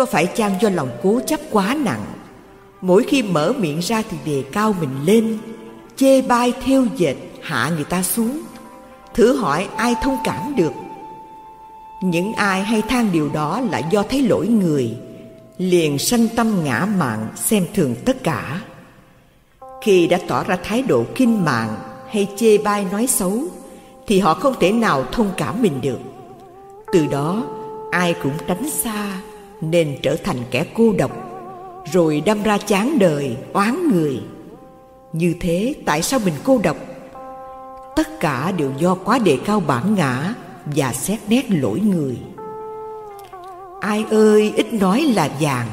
Có phải chăng do lòng cố chấp quá nặng? Mỗi khi mở miệng ra thì đề cao mình lên, Chê bai theo dệt hạ người ta xuống. Thử hỏi ai thông cảm được? Những ai hay than điều đó là do thấy lỗi người, Liền sanh tâm ngã mạng xem thường tất cả. Khi đã tỏ ra thái độ kinh mạng hay chê bai nói xấu, Thì họ không thể nào thông cảm mình được. Từ đó, ai cũng tránh xa. Nên trở thành kẻ cô độc Rồi đâm ra chán đời, oán người. Như thế tại sao mình cô độc? Tất cả đều do quá đề cao bản ngã và xét nét lỗi người. Ai ơi ít nói là vàng.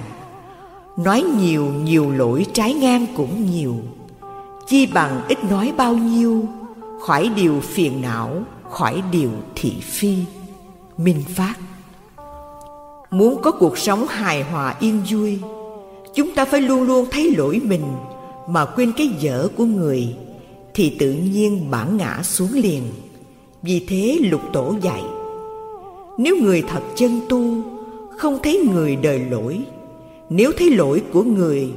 Nói nhiều nhiều lỗi trái ngang cũng nhiều. Chi bằng ít nói bao nhiêu khỏi điều phiền não khỏi điều thị phi. Minh phát muốn có cuộc sống hài hòa yên vui, chúng ta phải luôn luôn thấy lỗi mình mà quên cái dở của người, thì tự nhiên bản ngã xuống liền. Vì thế lục tổ dạy, nếu người thật chân tu, không thấy người đời lỗi, nếu thấy lỗi của người,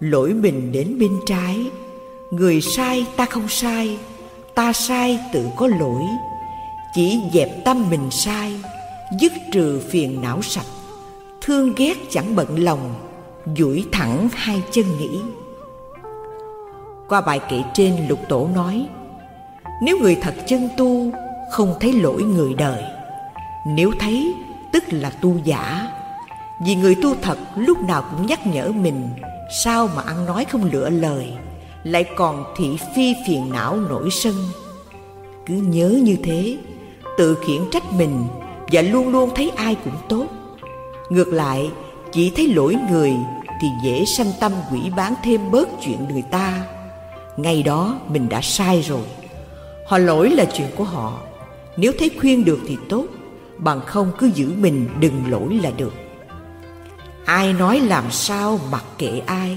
lỗi mình đến bên trái. Người sai ta không sai, ta sai tự có lỗi, chỉ dẹp tâm mình sai dứt trừ phiền não sạch. Thương ghét chẳng bận lòng, duỗi thẳng hai chân nghĩ. Qua bài kể trên, lục tổ nói, Nếu người thật chân tu, Không thấy lỗi người đời. Nếu thấy, tức là tu giả. Vì người tu thật lúc nào cũng nhắc nhở mình, Sao mà ăn nói không lựa lời, Lại còn thị phi phiền não nổi sân. Cứ nhớ như thế, Tự khiển trách mình và luôn luôn thấy ai cũng tốt. Ngược lại, Chỉ thấy lỗi người Thì dễ sanh tâm quỷ bán thêm bớt chuyện người ta. Ngay đó mình đã sai rồi. Họ lỗi là chuyện của họ. Nếu thấy khuyên được thì tốt, bằng không cứ giữ mình đừng lỗi là được. Ai nói làm sao mặc kệ ai,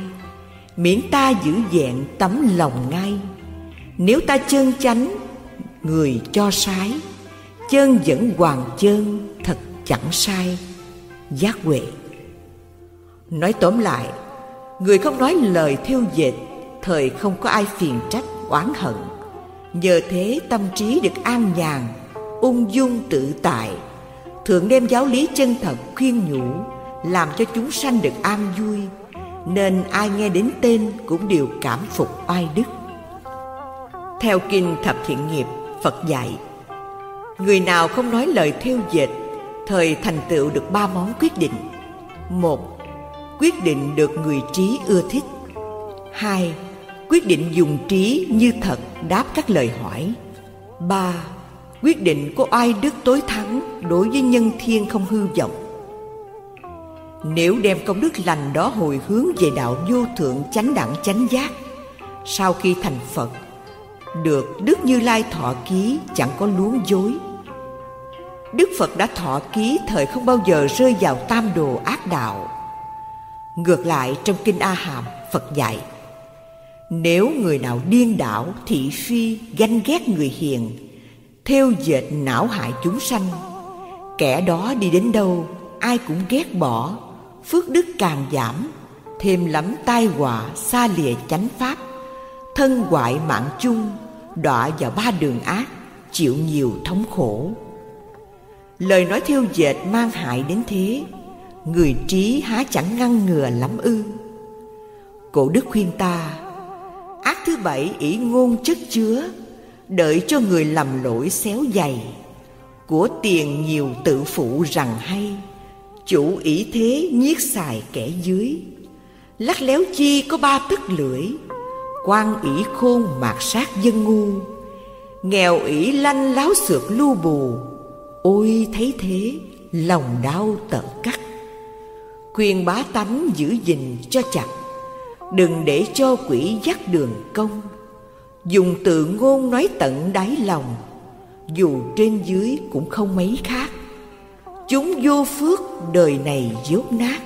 miễn ta giữ vẹn tấm lòng ngay. Nếu ta chân chánh, người cho sái chân vẫn hoàng chân thật chẳng sai. Giác huệ. Nói tóm lại, người không nói lời thiêu dệt, thời không có ai phiền trách, oán hận. Nhờ thế tâm trí được an nhàn, ung dung tự tại. Thượng đem giáo lý chân thật khuyên nhủ, làm cho chúng sanh được an vui. Nên ai nghe đến tên cũng đều cảm phục oai đức. Theo kinh thập thiện nghiệp, phật dạy người nào không nói lời theo dệt, thời thành tựu được ba món quyết định. Một, quyết định được người trí ưa thích. Hai, quyết định dùng trí như thật đáp các lời hỏi. Ba, quyết định có ai đức tối thắng đối với nhân thiên không hư vọng. Nếu đem công đức lành đó hồi hướng về đạo vô thượng chánh đẳng chánh giác, sau khi thành phật, được đức như lai thọ ký chẳng có luống dối đức phật đã thọ ký thời không bao giờ rơi vào tam đồ ác đạo. Ngược lại trong kinh a hàm phật dạy nếu người nào điên đảo, thị phi, ganh ghét người hiền Theo dệt não hại chúng sanh Kẻ đó đi đến đâu ai cũng ghét bỏ Phước đức càng giảm Thêm lắm tai họa xa lìa chánh pháp Thân hoại mạng chung Đọa vào ba đường ác Chịu nhiều thống khổ. Lời nói thiêu dệt mang hại đến thế. Người trí há chẳng ngăn ngừa lắm ư. Cổ đức khuyên ta, Ác thứ bảy ỷ ngôn chất chứa, Đợi cho người lầm lỗi xéo dày. Của tiền nhiều tự phụ rằng hay, Chủ ỷ thế nhiếc xài kẻ dưới. Lắc léo chi có ba tấc lưỡi, quan ỷ khôn mạt sát dân ngu. Nghèo ỷ lanh láo xược lưu bù Ôi, thấy thế, lòng đau tận cắt. Khuyên bá tánh giữ gìn cho chặt. Đừng để cho quỷ dắt đường công Dùng từ ngôn nói tận đáy lòng, Dù trên dưới cũng không mấy khác. Chúng vô phước, đời này dốt nát.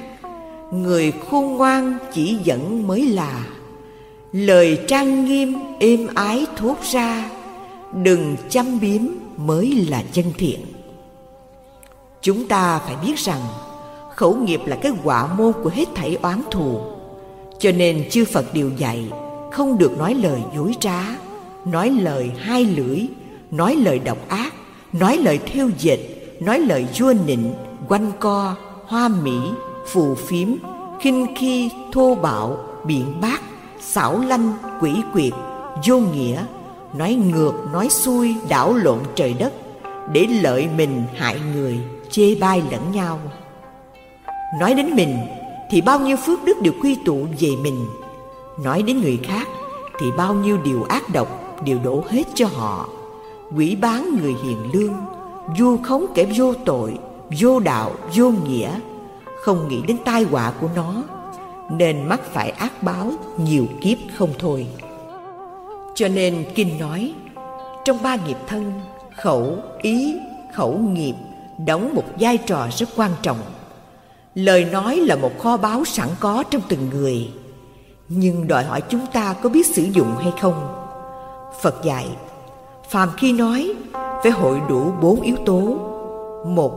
Người khôn ngoan chỉ dẫn mới là. Lời trang nghiêm êm ái thốt ra, Đừng chăm biếm mới là chân thiện. Chúng ta phải biết rằng, khẩu nghiệp là cái quả môn của hết thảy oán thù. Cho nên chư phật điều dạy, không được nói lời dối trá, nói lời hai lưỡi, nói lời độc ác, nói lời thêu dệt, nói lời vua nịnh, quanh co, hoa mỹ, phù phiếm, khinh khi, thô bạo, biện bác, xảo lanh, quỷ quyệt, vô nghĩa, nói ngược, nói xuôi, đảo lộn trời đất, để lợi mình hại người chê bai lẫn nhau. Nói đến mình, thì bao nhiêu phước đức đều quy tụ về mình. Nói đến người khác, thì bao nhiêu điều ác độc đều đổ hết cho họ. Quỷ bán người hiền lương, vu khống kẻ vô tội, vô đạo, vô nghĩa. Không nghĩ đến tai họa của nó, nên mắc phải ác báo nhiều kiếp không thôi. Cho nên kinh nói, trong ba nghiệp thân, khẩu ý, khẩu nghiệp đóng một vai trò rất quan trọng. Lời nói là một kho báu sẵn có trong từng người. Nhưng đòi hỏi chúng ta có biết sử dụng hay không? Phật dạy, phàm khi nói phải hội đủ bốn yếu tố. Một,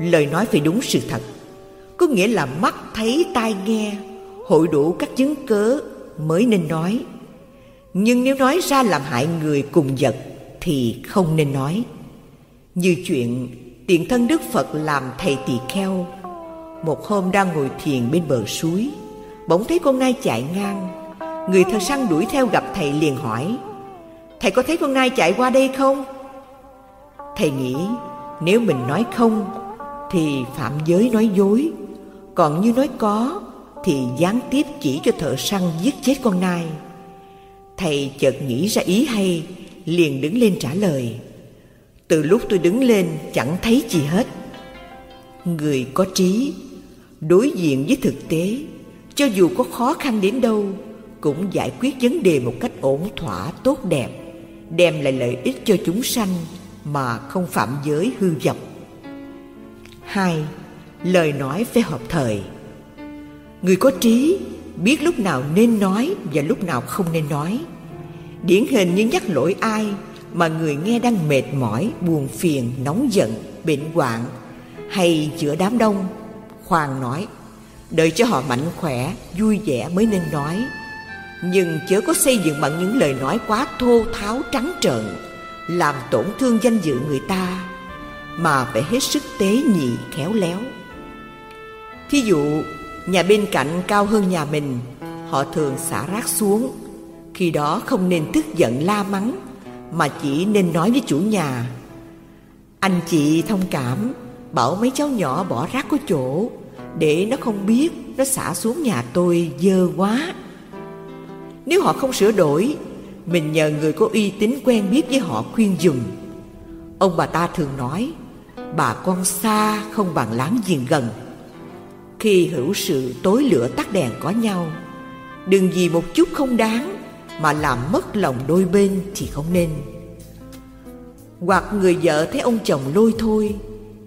lời nói phải đúng sự thật. Có nghĩa là mắt thấy, tai nghe, hội đủ các chứng cớ mới nên nói. Nhưng nếu nói ra làm hại người cùng vật thì không nên nói. Như chuyện tiền thân đức phật làm thầy tỳ kheo. Một hôm đang ngồi thiền bên bờ suối, bỗng thấy con nai chạy ngang. Người thợ săn đuổi theo gặp thầy liền hỏi, thầy có thấy con nai chạy qua đây không? Thầy nghĩ, nếu mình nói không, thì phạm giới nói dối. Còn như nói có, thì gián tiếp chỉ cho thợ săn giết chết con nai. Thầy chợt nghĩ ra ý hay, liền đứng lên trả lời từ lúc tôi đứng lên chẳng thấy gì hết. Người có trí, đối diện với thực tế, cho dù có khó khăn đến đâu, cũng giải quyết vấn đề một cách ổn thỏa, tốt đẹp, đem lại lợi ích cho chúng sanh mà không phạm giới hư vọng. Hai, lời nói phải hợp thời. Người có trí biết lúc nào nên nói và lúc nào không nên nói. Điển hình như nhắc lỗi ai mà người nghe đang mệt mỏi, buồn phiền, nóng giận, bệnh hoạn hay giữa đám đông, khoan nói, đợi cho họ mạnh khỏe, vui vẻ mới nên nói. Nhưng chớ có xây dựng bằng những lời nói quá thô tháo trắng trợn, làm tổn thương danh dự người ta, mà phải hết sức tế nhị, khéo léo. Thí dụ, nhà bên cạnh cao hơn nhà mình, họ thường xả rác xuống, khi đó không nên tức giận la mắng mà chỉ nên nói với chủ nhà. Anh chị thông cảm, bảo mấy cháu nhỏ bỏ rác có chỗ, để nó không biết nó xả xuống nhà tôi dơ quá. Nếu họ không sửa đổi, mình nhờ người có uy tín quen biết với họ khuyên dùm ông bà ta thường nói, bà con xa không bằng láng giềng gần. Khi hữu sự tối lửa tắt đèn có nhau, đừng vì một chút không đáng mà làm mất lòng đôi bên thì không nên. Hoặc người vợ thấy ông chồng lôi thôi,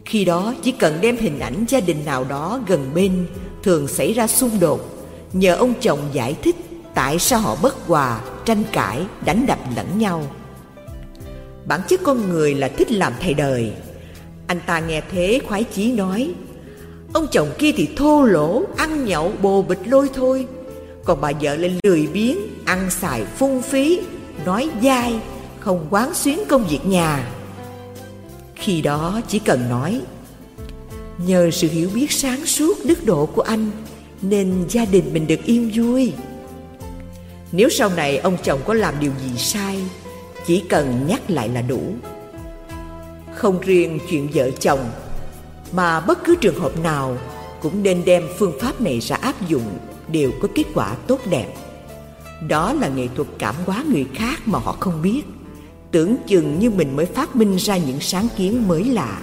khi đó chỉ cần đem hình ảnh gia đình nào đó gần bên thường xảy ra xung đột, nhờ ông chồng giải thích tại sao họ bất hòa, tranh cãi, đánh đập lẫn nhau. Bản chất con người là thích làm thầy đời. Anh ta nghe thế khoái chí nói, ông chồng kia thì thô lỗ, ăn nhậu, bồ bịch lôi thôi. Còn bà vợ lên lười biếng ăn xài phung phí, nói dai, không quán xuyến công việc nhà. Khi đó chỉ cần nói, nhờ sự hiểu biết sáng suốt đức độ của anh, nên gia đình mình được yên vui. Nếu sau này ông chồng có làm điều gì sai, chỉ cần nhắc lại là đủ. Không riêng chuyện vợ chồng, mà bất cứ trường hợp nào cũng nên đem phương pháp này ra áp dụng, đều có kết quả tốt đẹp đó là nghệ thuật cảm hóa người khác mà họ không biết. Tưởng chừng như mình mới phát minh ra những sáng kiến mới lạ.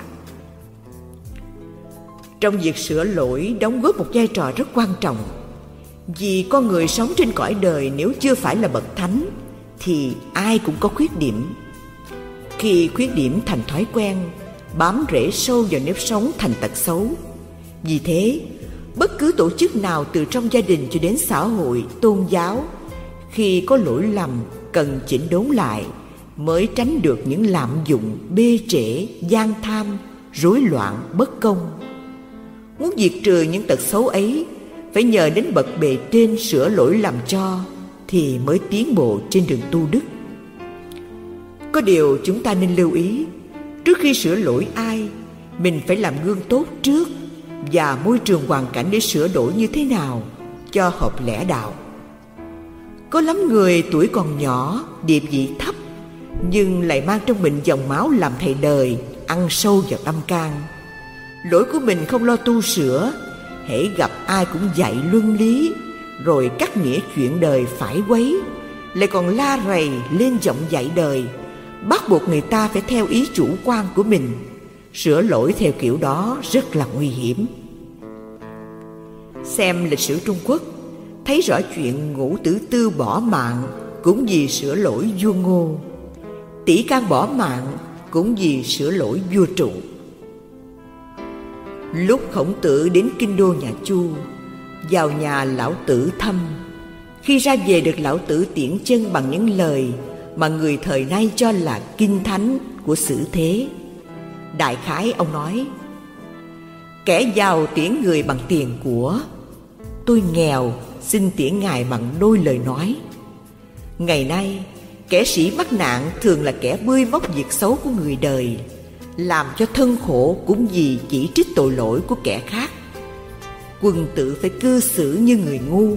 Trong việc sửa lỗi, đóng góp một vai trò rất quan trọng. Vì con người sống trên cõi đời nếu chưa phải là bậc thánh, thì ai cũng có khuyết điểm. Khi khuyết điểm thành thói quen, bám rễ sâu vào nếp sống thành tật xấu. Vì thế, bất cứ tổ chức nào từ trong gia đình cho đến xã hội, tôn giáo khi có lỗi lầm, cần chỉnh đốn lại, mới tránh được những lạm dụng, bê trễ, gian tham, rối loạn, bất công. Muốn diệt trừ những tật xấu ấy, Phải nhờ đến bậc bề trên sửa lỗi làm cho, Thì mới tiến bộ trên đường tu đức. Có điều chúng ta nên lưu ý, Trước khi sửa lỗi ai, Mình phải làm gương tốt trước Và môi trường hoàn cảnh để sửa đổi như thế nào Cho hợp lẽ đạo. Có lắm người tuổi còn nhỏ, Địa vị thấp, Nhưng lại mang trong mình dòng máu làm thầy đời, Ăn sâu vào tâm can. Lỗi của mình không lo tu sửa, hễ gặp ai cũng dạy luân lý, Rồi cắt nghĩa chuyện đời phải quấy, Lại còn la rầy lên giọng dạy đời. Bắt buộc người ta phải theo ý chủ quan của mình. Sửa lỗi theo kiểu đó rất là nguy hiểm. Xem lịch sử Trung Quốc Thấy rõ chuyện ngũ tử tư bỏ mạng, Cũng vì sửa lỗi vua ngô. Tỷ can bỏ mạng, Cũng vì sửa lỗi vua trụ. Lúc khổng tử đến kinh đô nhà Chu, Vào nhà lão tử thăm. Khi ra về được lão tử tiễn chân bằng những lời Mà người thời nay cho là kinh thánh của sử thế. Đại khái ông nói, Kẻ giàu tiễn người bằng tiền của, Tôi nghèo xin tiễn ngài bằng đôi lời nói. Ngày nay, kẻ sĩ mắc nạn thường là kẻ bươi móc việc xấu của người đời, làm cho thân khổ cũng vì chỉ trích tội lỗi của kẻ khác. Quân tử phải cư xử như người ngu,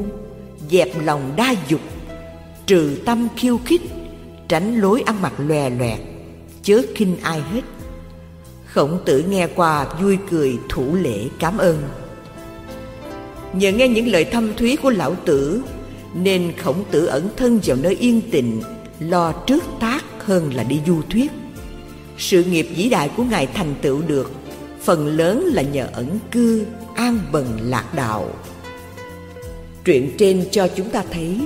dẹp lòng đa dục, trừ tâm khiêu khích, tránh lối ăn mặc lòe loẹt, chớ khinh ai hết. Khổng tử nghe qua vui cười thủ lễ cảm ơn nhờ nghe những lời thâm thúy của lão tử, nên khổng tử ẩn thân vào nơi yên tịnh, lo trước tác hơn là đi du thuyết. Sự nghiệp vĩ đại của ngài thành tựu được, phần lớn là nhờ ẩn cư, an bần lạc đạo. Truyện trên cho chúng ta thấy,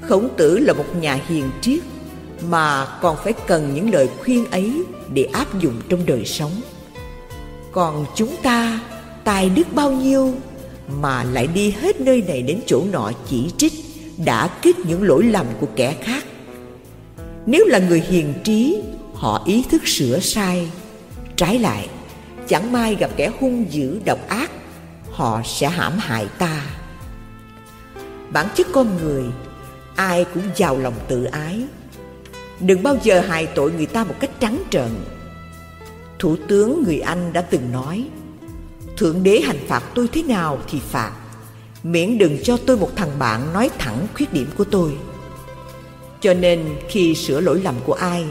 khổng tử là một nhà hiền triết, mà còn phải cần những lời khuyên ấy để áp dụng trong đời sống. Còn chúng ta, tài đức bao nhiêu mà lại đi hết nơi này đến chỗ nọ chỉ trích, đã kích những lỗi lầm của kẻ khác. Nếu là người hiền trí, họ ý thức sửa sai, trái lại, chẳng may gặp kẻ hung dữ, độc ác, họ sẽ hãm hại ta. Bản chất con người, ai cũng giàu lòng tự ái. Đừng bao giờ hại tội người ta một cách trắng trợn. Thủ tướng người anh đã từng nói thượng đế hành phạt tôi thế nào thì phạt. Miễn đừng cho tôi một thằng bạn nói thẳng khuyết điểm của tôi. Cho nên khi sửa lỗi lầm của ai,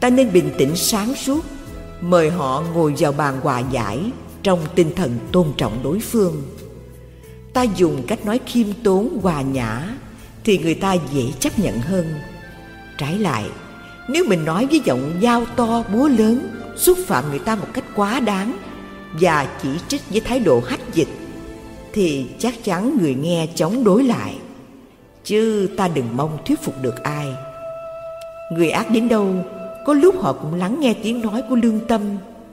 ta nên bình tĩnh sáng suốt, mời họ ngồi vào bàn hòa giải trong tinh thần tôn trọng đối phương. Ta dùng cách nói khiêm tốn, hòa nhã thì người ta dễ chấp nhận hơn. Trái lại, nếu mình nói với giọng dao to búa lớn, xúc phạm người ta một cách quá đáng và chỉ trích với thái độ hách dịch, thì chắc chắn người nghe chống đối lại. Chứ ta đừng mong thuyết phục được ai. Người ác đến đâu, có lúc họ cũng lắng nghe tiếng nói của lương tâm,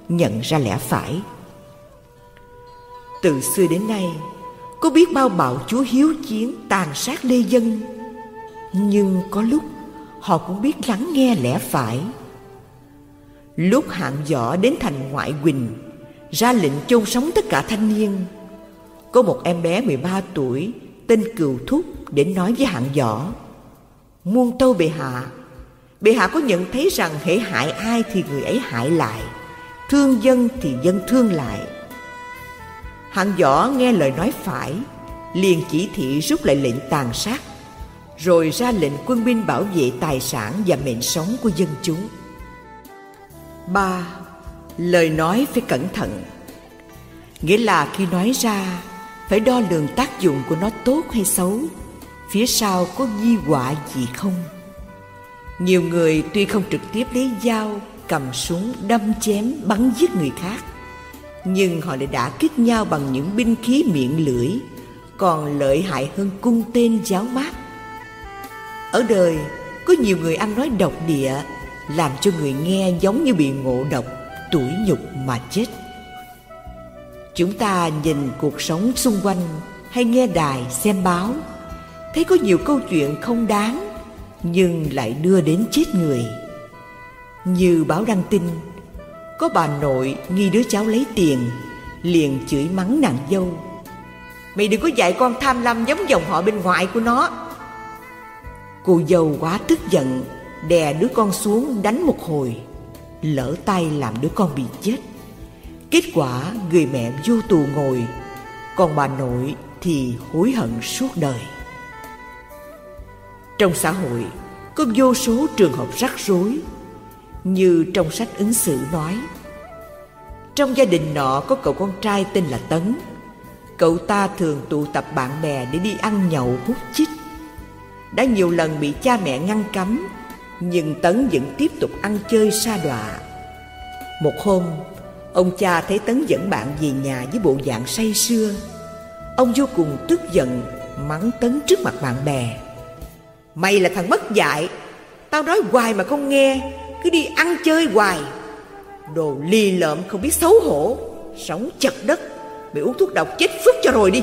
nhận ra lẽ phải. Từ xưa đến nay, có biết bao bạo chúa hiếu chiến, tàn sát lê dân. Nhưng có lúc, họ cũng biết lắng nghe lẽ phải. Lúc hạng võ đến thành ngoại quỳnh ra lệnh chôn sống tất cả thanh niên. Có một em bé 13 tuổi, tên cừu thúc đến nói với hạng võ. Muôn tâu bệ hạ Bệ hạ có nhận thấy rằng hễ hại ai thì người ấy hại lại, Thương dân thì dân thương lại. Hạng võ nghe lời nói phải, liền chỉ thị rút lại lệnh tàn sát, Rồi ra lệnh quân binh bảo vệ tài sản và mệnh sống của dân chúng. Ba Lời nói phải cẩn thận. Nghĩa là khi nói ra Phải đo lường tác dụng của nó tốt hay xấu Phía sau có di họa gì không. Nhiều người tuy không trực tiếp lấy dao, cầm súng đâm chém bắn giết người khác Nhưng họ lại đã kích nhau bằng những binh khí miệng lưỡi Còn lợi hại hơn cung tên giáo mát. Ở đời có nhiều người ăn nói độc địa Làm cho người nghe giống như bị ngộ độc, tủi nhục mà chết. Chúng ta nhìn cuộc sống xung quanh hay nghe đài xem báo, Thấy có nhiều câu chuyện không đáng nhưng lại đưa đến chết người. Như báo đăng tin, có bà nội nghi đứa cháu lấy tiền, liền chửi mắng nàng dâu. Mày đừng có dạy con tham lam giống dòng họ bên ngoài của nó. Cô dâu quá tức giận, Đè đứa con xuống đánh một hồi. Lỡ tay làm đứa con bị chết. Kết quả, người mẹ vô tù ngồi, Còn bà nội thì hối hận suốt đời. Trong xã hội, có vô số trường hợp rắc rối, Như trong sách ứng xử nói, Trong gia đình nọ có cậu con trai tên là Tấn. Cậu ta thường tụ tập bạn bè để đi ăn nhậu hút chích. Đã nhiều lần bị cha mẹ ngăn cấm nhưng Tấn vẫn tiếp tục ăn chơi sa đọa. Một hôm, Ông cha thấy Tấn dẫn bạn về nhà với bộ dạng say sưa. Ông vô cùng tức giận, Mắng Tấn trước mặt bạn bè. Mày là thằng mất dạy Tao nói hoài mà không nghe, Cứ đi ăn chơi hoài. Đồ ly lợm không biết xấu hổ, Sống chật đất, Mày uống thuốc độc chết phức cho rồi đi.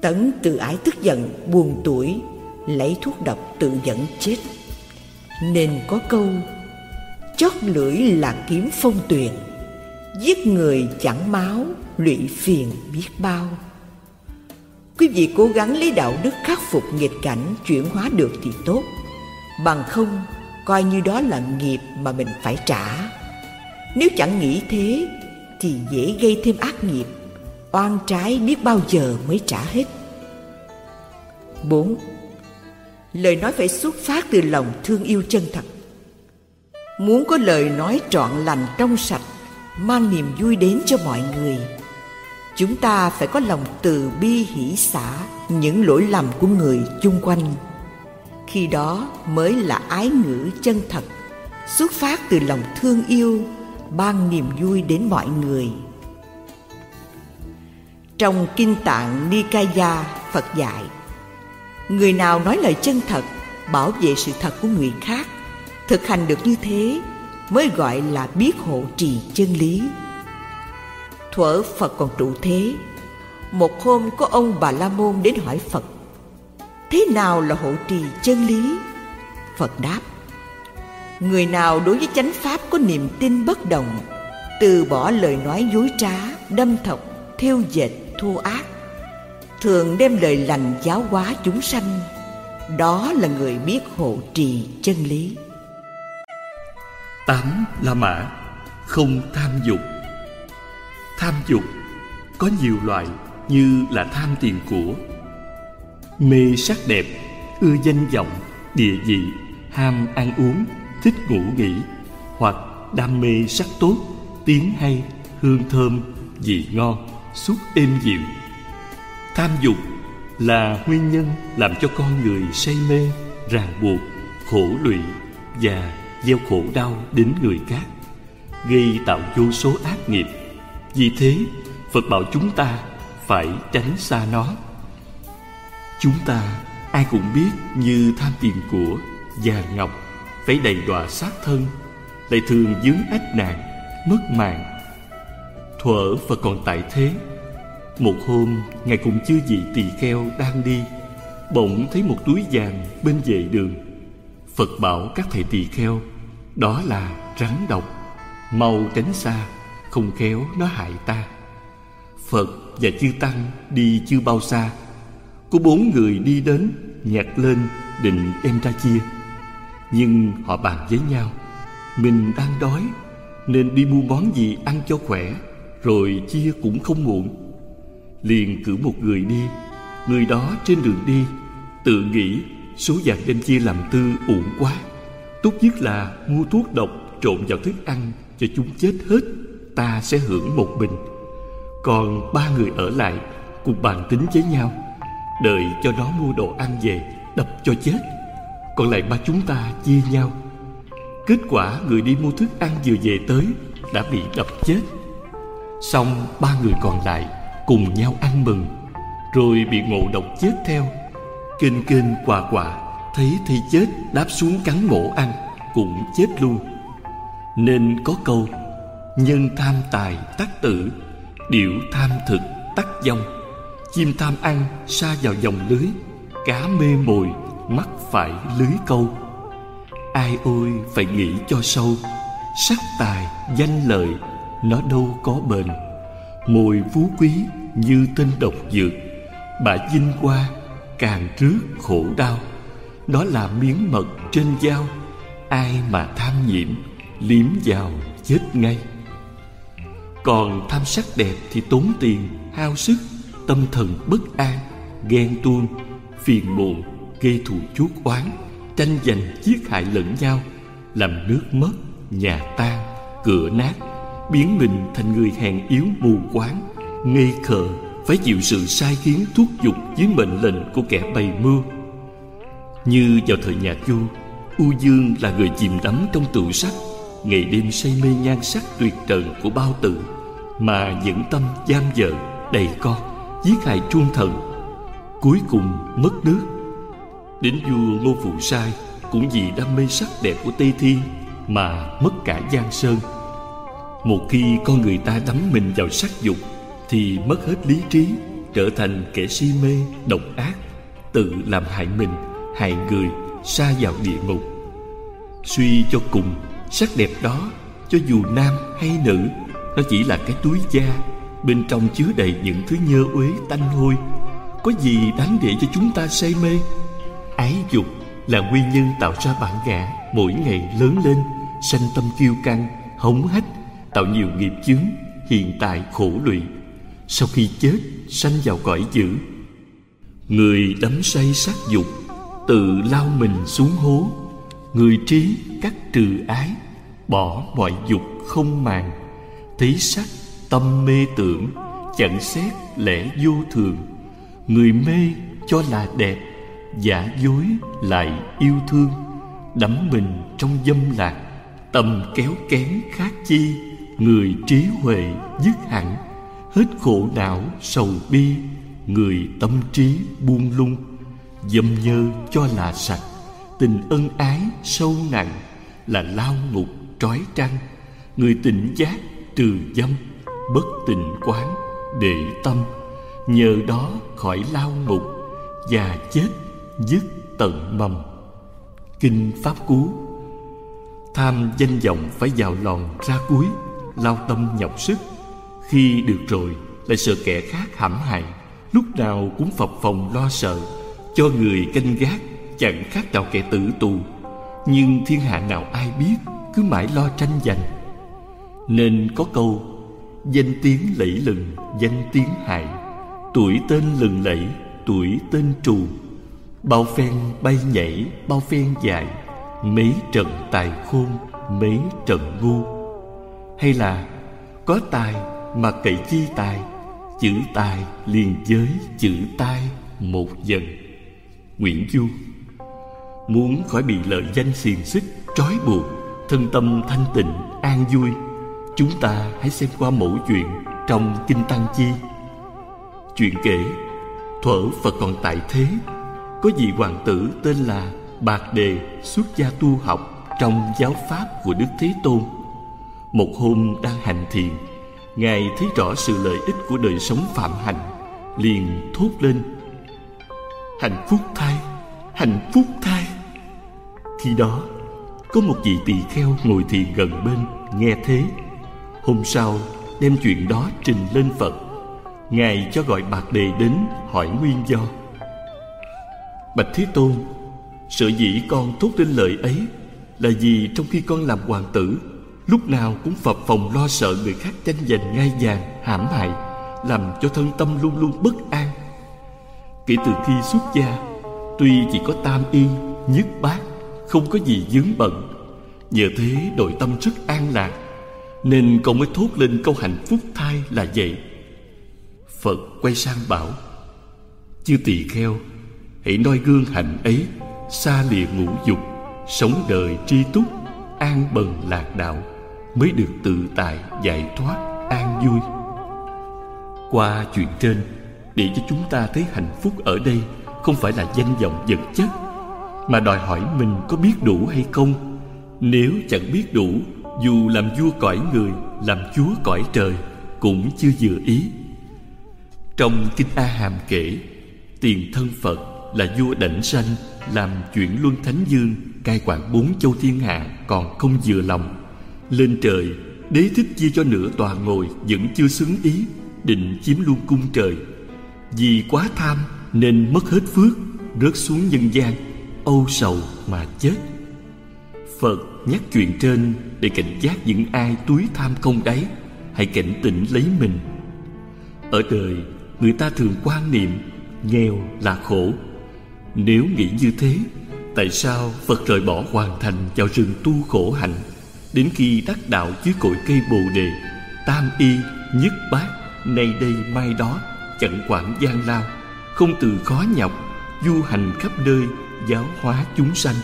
Tấn tự ái tức giận, Buồn tuổi Lấy thuốc độc tự dẫn chết. Nên có câu, Chót lưỡi là kiếm phong tuyền, Giết người chẳng máu, Lụy phiền biết bao. Quý vị cố gắng lấy đạo đức khắc phục nghịch cảnh Chuyển hóa được thì tốt. Bằng không, Coi như đó là nghiệp mà mình phải trả. Nếu chẳng nghĩ thế, Thì dễ gây thêm ác nghiệp, Oan trái biết bao giờ mới trả hết. 4. Lời nói phải xuất phát từ lòng thương yêu chân thật. Muốn có lời nói trọn lành trong sạch, Mang niềm vui đến cho mọi người, Chúng ta phải có lòng từ bi hỷ xả Những lỗi lầm của người chung quanh. Khi đó mới là ái ngữ chân thật, Xuất phát từ lòng thương yêu, Ban niềm vui đến mọi người. Trong Kinh Tạng Nikaya, Phật dạy Người nào nói lời chân thật Bảo vệ sự thật của người khác Thực hành được như thế Mới gọi là biết hộ trì chân lý Thuở Phật còn trụ thế Một hôm có ông Bà La Môn đến hỏi Phật Thế nào là hộ trì chân lý? Phật đáp Người nào đối với chánh pháp có niềm tin bất động Từ bỏ lời nói dối trá, đâm thọc, thiêu dệt, thô ác Thường đem lời lành giáo hóa chúng sanh Đó là người biết hộ trì chân lý. Tám La Mã Không tham dục. Tham dục có nhiều loại như là tham tiền của Mê sắc đẹp, ưa danh vọng, địa vị, ham ăn uống, thích ngủ nghỉ Hoặc đam mê sắc tốt, tiếng hay, hương thơm, vị ngon, suốt êm dịu. Tham dục là nguyên nhân làm cho con người say mê, ràng buộc, khổ lụy và gieo khổ đau đến người khác, gây tạo vô số ác nghiệp vì thế, Phật bảo chúng ta phải tránh xa nó. Chúng ta ai cũng biết như tham tiền của, già ngọc, phải đầy đọa sát thân, lại thường dướng ách nạn, mất mạng. Thuở Phật còn tại thế, một hôm Ngài cùng chư vị tỳ kheo đang đi, bỗng thấy một túi vàng bên vệ đường. Phật bảo các thầy tỳ kheo, đó là rắn độc, mau tránh xa không khéo nó hại ta. Phật và chư tăng đi chưa bao xa. Có bốn người đi đến nhặt lên định đem ra chia. Nhưng họ bàn với nhau mình đang đói nên đi mua món gì ăn cho khỏe rồi chia cũng không muộn liền cử một người đi. Người đó trên đường đi, tự nghĩ số vàng đem chia làm tư uổng quá. Tốt nhất là mua thuốc độc trộn vào thức ăn cho chúng chết hết, ta sẽ hưởng một bình. Còn ba người ở lại cùng bàn tính với nhau, đợi cho nó mua đồ ăn về, đập cho chết. Còn lại ba chúng ta chia nhau. Kết quả người đi mua thức ăn vừa về tới đã bị đập chết. Xong ba người còn lại cùng nhau ăn mừng, rồi bị ngộ độc chết theo. Kênh kênh quà quà, thấy thi chết, đáp xuống cắn mổ ăn, cũng chết luôn. Nên có câu, Nhân tham tài tắc tử, Điểu tham thực tắc dông Chim tham ăn sa vào dòng lưới, Cá mê mồi mắc phải lưới câu. Ai ôi, phải nghĩ cho sâu, Sắc tài danh lợi, Nó đâu có bền. Mồi phú quý như tên độc dược. Bà dinh qua càng rước khổ đau. Đó là miếng mật trên dao. Ai mà tham nhiễm, liếm vào chết ngay. Còn tham sắc đẹp thì tốn tiền, hao sức, tâm thần bất an, ghen tuông, phiền muộn gây thù chuốc oán, tranh giành giết hại lẫn nhau, làm nước mất, nhà tan, cửa nát, biến mình thành người hèn yếu mù quáng ngây khờ phải chịu sự sai khiến thúc giục dưới mệnh lệnh của kẻ bày mưu. Như vào thời nhà chu u dương là người chìm đắm trong tựu sắc. Ngày đêm say mê nhan sắc tuyệt trần của bao tử, mà dẫn tâm giam vợ, đầy con, giết hại chuông thần. Cuối cùng mất nước. Đến vua ngô phụ sai cũng vì đam mê sắc đẹp của tây thiên mà mất cả giang sơn. Một khi con người ta đắm mình vào sắc dục thì mất hết lý trí, trở thành kẻ si mê, độc ác, tự làm hại mình, hại người, xa vào địa ngục. Suy cho cùng, sắc đẹp đó, cho dù nam hay nữ, nó chỉ là cái túi da, bên trong chứa đầy những thứ nhơ uế tanh hôi. Có gì đáng để cho chúng ta say mê? Ái dục là nguyên nhân tạo ra bản ngã mỗi ngày lớn lên, sanh tâm kiêu căng, hống hách, tạo nhiều nghiệp chướng, hiện tại khổ lụy sau khi chết, sanh vào cõi dữ. Người đắm say sắc dục, tự lao mình xuống hố. Người trí cắt trừ ái, bỏ mọi dục không màng. Thấy sắc tâm mê tưởng, chẳng xét lẽ vô thường. Người mê cho là đẹp, giả dối lại yêu thương. Đắm mình trong dâm lạc, tâm kéo kén khác chi. Người trí huệ dứt hẳn hết khổ não sầu bi, người tâm trí buông lung. Dâm nhơ cho là sạch, tình ân ái sâu nặng là lao ngục trói trăng. Người tỉnh giác trừ dâm, bất tình quán để tâm. Nhờ đó khỏi lao ngục và chết dứt tận mầm. Kinh pháp cú. Tham danh vọng phải vào lòn ra cuối, lao tâm nhọc sức khi được rồi, lại sợ kẻ khác hãm hại. Lúc nào cũng phập phòng lo sợ, cho người canh gác, chẳng khác nào kẻ tử tù. Nhưng thiên hạ nào ai biết, cứ mãi lo tranh giành. Nên có câu, danh tiếng lẫy lừng, danh tiếng hại. Tuổi tên lừng lẫy, tuổi tên trù. Bao phen bay nhảy, bao phen dài. Mấy trận tài khôn, mấy trận ngu. Hay là, có tài mà cậy chi tài, chữ tài liền với chữ tai một dần. Nguyễn du, muốn khỏi bị lợi danh xiềng xích, trói buộc, thân tâm thanh tịnh, an vui, chúng ta hãy xem qua mẫu chuyện trong kinh tăng chi. Chuyện kể, thuở phật còn tại thế, có vị hoàng tử tên là bạc đề xuất gia tu học trong giáo pháp của đức thế tôn. Một hôm đang hành thiền ngài thấy rõ sự lợi ích của đời sống phạm hạnh, liền thốt lên, hạnh phúc thay, hạnh phúc thay. Khi đó, có một vị tỳ kheo ngồi thiền gần bên, nghe thế. Hôm sau, đem chuyện đó trình lên phật. Ngài cho gọi bạc đề đến, hỏi nguyên do. Bạch thế tôn, sở dĩ con thốt lên lời ấy là vì trong khi con làm hoàng tử lúc nào cũng phập phòng lo sợ người khác tranh giành ngai vàng, hãm hại, làm cho thân tâm luôn luôn bất an. Kể từ khi xuất gia, tuy chỉ có tam y, nhất bát, không có gì dướng bận. Nhờ thế nội tâm rất an lạc, nên con mới thốt lên câu hạnh phúc thai là vậy. Phật quay sang bảo, chư tỳ kheo, hãy noi gương hạnh ấy, xa lìa ngũ dục, sống đời tri túc, an bần lạc đạo mới được tự tại giải thoát an vui. Qua chuyện trên, để cho chúng ta thấy hạnh phúc ở đây không phải là danh vọng vật chất, mà đòi hỏi mình có biết đủ hay không. Nếu chẳng biết đủ, dù làm vua cõi người, làm chúa cõi trời cũng chưa vừa ý. Trong kinh a hàm kể, tiền thân phật là vua đảnh sanh, làm chuyện luân thánh dương, cai quản bốn châu thiên hạ còn không vừa lòng lên trời, đế thích chia cho nửa tòa ngồi vẫn chưa xứng ý, định chiếm luôn cung trời. Vì quá tham nên mất hết phước, rớt xuống nhân gian, âu sầu mà chết. Phật nhắc chuyện trên để cảnh giác những ai túi tham không đáy, hãy cảnh tỉnh lấy mình. Ở đời, người ta thường quan niệm, nghèo là khổ. Nếu nghĩ như thế, tại sao phật rời bỏ hoàn thành vào rừng tu khổ hạnh? Đến khi đắc đạo dưới cội cây bồ đề, tam y nhất bát, nay đây mai đó, chẳng quản gian lao, không từ khó nhọc, du hành khắp nơi, giáo hóa chúng sanh.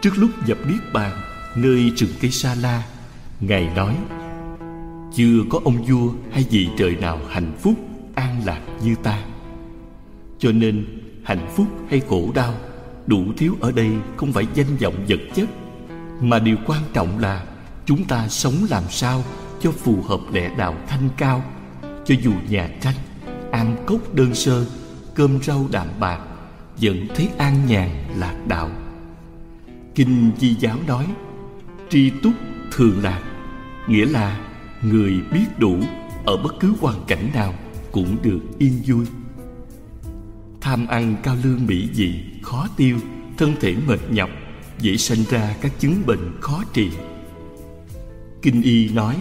Trước lúc dập niết bàn, nơi rừng cây sa la, ngài nói, chưa có ông vua hay vị trời nào hạnh phúc, an lạc như ta. Cho nên hạnh phúc hay khổ đau, đủ thiếu ở đây không phải danh vọng vật chất mà điều quan trọng là chúng ta sống làm sao cho phù hợp lẽ đạo thanh cao, cho dù nhà tranh, ăn cốc đơn sơ, cơm rau đạm bạc, vẫn thấy an nhàn lạc đạo. Kinh di giáo nói, tri túc thường lạc nghĩa là người biết đủ ở bất cứ hoàn cảnh nào cũng được yên vui. Tham ăn cao lương mỹ vị khó tiêu, thân thể mệt nhọc dễ sanh ra các chứng bệnh khó trị. Kinh y nói,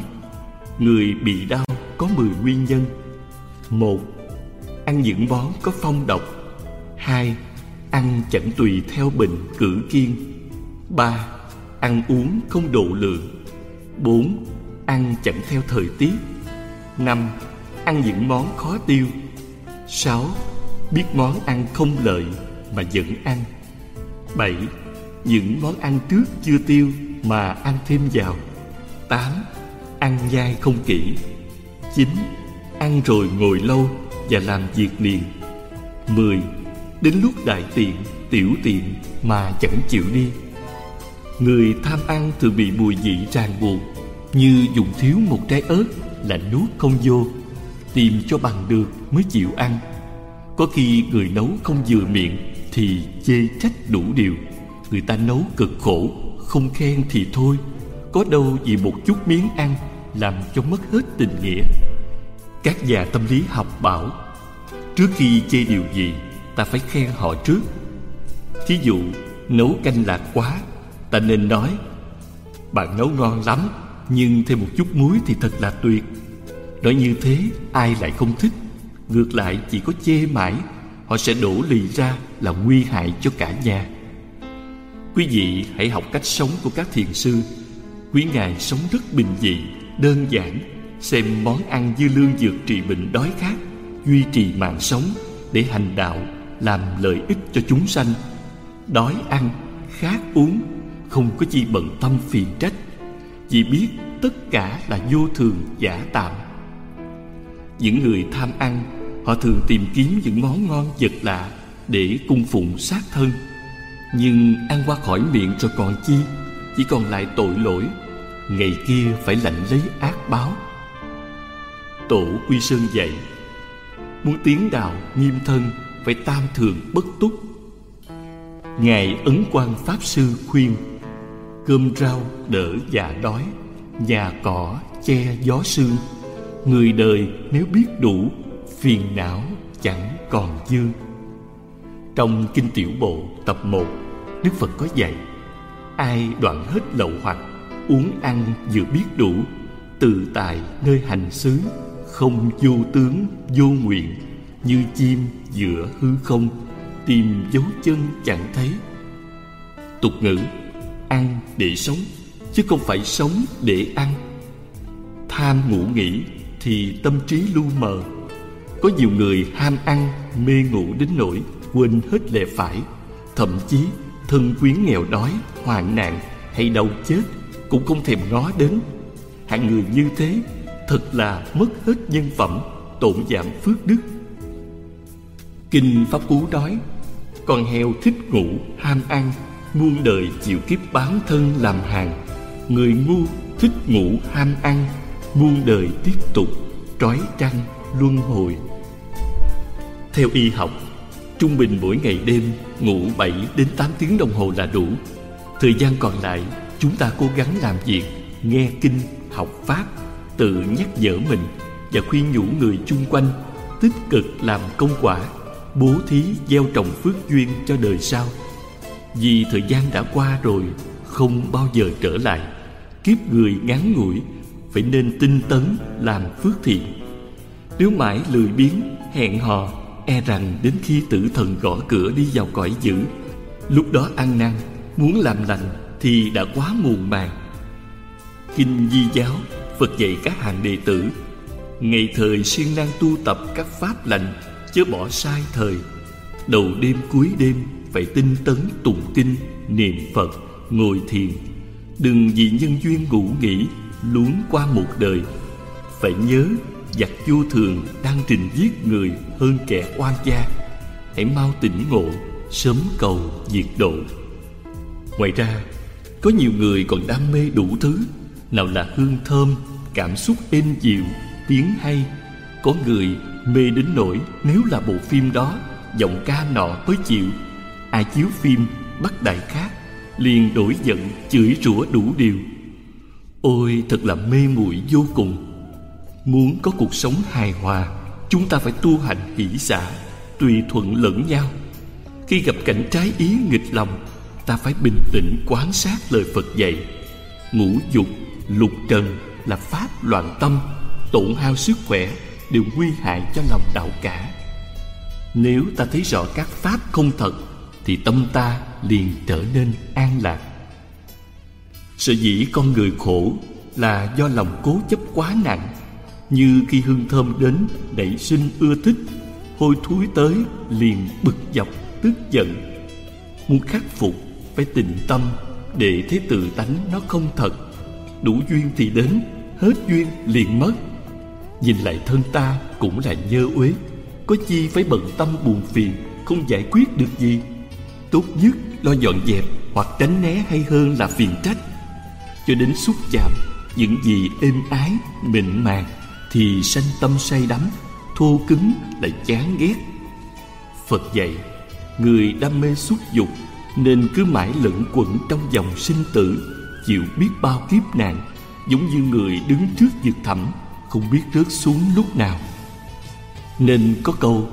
người bị đau có 10 nguyên nhân. Một, ăn những món có phong độc. Hai, ăn chẳng tùy theo bệnh cử kiên. Ba, ăn uống không độ lượng. Bốn, ăn chẳng theo thời tiết. Năm, ăn những món khó tiêu. Sáu, biết món ăn không lợi mà vẫn ăn. Bảy những món ăn trước chưa tiêu mà ăn thêm vào. Tám, ăn nhai không kỹ. Chín, ăn rồi ngồi lâu và làm việc liền. Mười, đến lúc đại tiện, tiểu tiện mà chẳng chịu đi. Người tham ăn thường bị mùi vị ràng buộc, như dùng thiếu một trái ớt là nuốt không vô. Tìm cho bằng được mới chịu ăn. Có khi người nấu không vừa miệng thì chê trách đủ điều người ta nấu cực khổ, không khen thì thôi. Có đâu vì một chút miếng ăn làm cho mất hết tình nghĩa. Các nhà tâm lý học bảo, trước khi chê điều gì, ta phải khen họ trước. Thí dụ, nấu canh lạc quá, ta nên nói, bạn nấu ngon lắm, nhưng thêm một chút muối thì thật là tuyệt. Nói như thế, ai lại không thích? Ngược lại, chỉ có chê mãi, họ sẽ đổ lì ra là nguy hại cho cả nhà quý vị hãy học cách sống của các thiền sư. Quý ngài sống rất bình dị, đơn giản, xem món ăn dư lương dược trị bệnh đói khát, duy trì mạng sống để hành đạo, làm lợi ích cho chúng sanh. Đói ăn, khát uống, không có chi bận tâm phiền trách vì biết tất cả là vô thường, giả tạm. Những người tham ăn, họ thường tìm kiếm những món ngon, vật lạ để cung phụng sát thân nhưng ăn qua khỏi miệng rồi còn chi? Chỉ còn lại tội lỗi. Ngày kia phải lãnh lấy ác báo. Tổ quy sơn dạy, muốn tiến đạo nghiêm thân, phải tam thường bất túc. Ngài ấn quan pháp sư khuyên, cơm rau đỡ già đói, nhà cỏ che gió sương. Người đời nếu biết đủ, phiền não chẳng còn dư trong kinh tiểu bộ tập 1 đức phật có dạy, ai đoạn hết lậu hoặc, uống ăn vừa biết đủ tự tại nơi hành xứ, không vô tướng, vô nguyện, như chim giữa hư không, tìm dấu chân chẳng thấy. Tục ngữ, ăn để sống, chứ không phải sống để ăn. Tham ngủ nghỉ thì tâm trí lu mờ. Có nhiều người ham ăn, mê ngủ đến nỗi quên hết lệ phải, thậm chí thân quyến nghèo đói, hoạn nạn hay đau chết cũng không thèm ngó đến. Hạng người như thế thật là mất hết nhân phẩm, tổn giảm phước đức. Kinh pháp cú nói, con heo thích ngủ, ham ăn, muôn đời chịu kiếp bán thân làm hàng. Người ngu thích ngủ, ham ăn, muôn đời tiếp tục trói trăng luân hồi. Theo y học trung bình mỗi ngày đêm, ngủ 7 đến 8 tiếng đồng hồ là đủ. Thời gian còn lại, chúng ta cố gắng làm việc, nghe kinh, học pháp, tự nhắc nhở mình và khuyên nhủ người chung quanh tích cực làm công quả, bố thí, gieo trồng phước duyên cho đời sau. Vì thời gian đã qua rồi, không bao giờ trở lại. Kiếp người ngắn ngủi, phải nên tinh tấn làm phước thiện. Nếu mãi lười biếng, hẹn hò e rằng đến khi tử thần gõ cửa đi vào cõi dữ, lúc đó ăn năn, muốn làm lành thì đã quá muộn màng. Kinh di giáo, phật dạy các hàng đệ tử, ngày thời siêng năng tu tập các pháp lành, chớ bỏ sai thời. Đầu đêm cuối đêm, phải tinh tấn tụng kinh, niệm phật, ngồi thiền. Đừng vì nhân duyên ngủ nghỉ, luống qua một đời. Phải nhớ giặc vô thường đang trình giết người hơn kẻ oan gia. Hãy mau tỉnh ngộ, sớm cầu diệt độ. Ngoài ra, có nhiều người còn đam mê đủ thứ, nào là hương thơm, cảm xúc êm dịu, tiếng hay. Có người mê đến nỗi nếu là bộ phim đó, giọng ca nọ mới chịu. Ai chiếu phim, bắt đại khác, liền đổi giận chửi rủa đủ điều. Ôi, thật là mê muội vô cùng muốn có cuộc sống hài hòa, chúng ta phải tu hành hỷ xã, tùy thuận lẫn nhau. Khi gặp cảnh trái ý nghịch lòng, ta phải bình tĩnh quán sát lời phật dạy. Ngũ dục, lục trần là pháp loạn tâm, tổn hao sức khỏe đều nguy hại cho lòng đạo cả. Nếu ta thấy rõ các pháp không thật, thì tâm ta liền trở nên an lạc. Sở dĩ con người khổ là do lòng cố chấp quá nặng như khi hương thơm đến, nảy sinh ưa thích, hôi thối tới liền bực dọc, tức giận. Muốn khắc phục, phải tịnh tâm, để thấy tự tánh nó không thật. Đủ duyên thì đến, hết duyên liền mất. Nhìn lại thân ta cũng là nhơ uế, có chi phải bận tâm buồn phiền, không giải quyết được gì. Tốt nhất lo dọn dẹp hoặc tránh né hay hơn là phiền trách. Cho đến xúc chạm, những gì êm ái, mịn màng thì sanh tâm say đắm, thô cứng lại chán ghét. Phật dạy, người đam mê xúc dục nên cứ mãi lẫn quẩn trong dòng sinh tử, chịu biết bao kiếp nạn, giống như người đứng trước vực thẳm, không biết rớt xuống lúc nào. Nên có câu,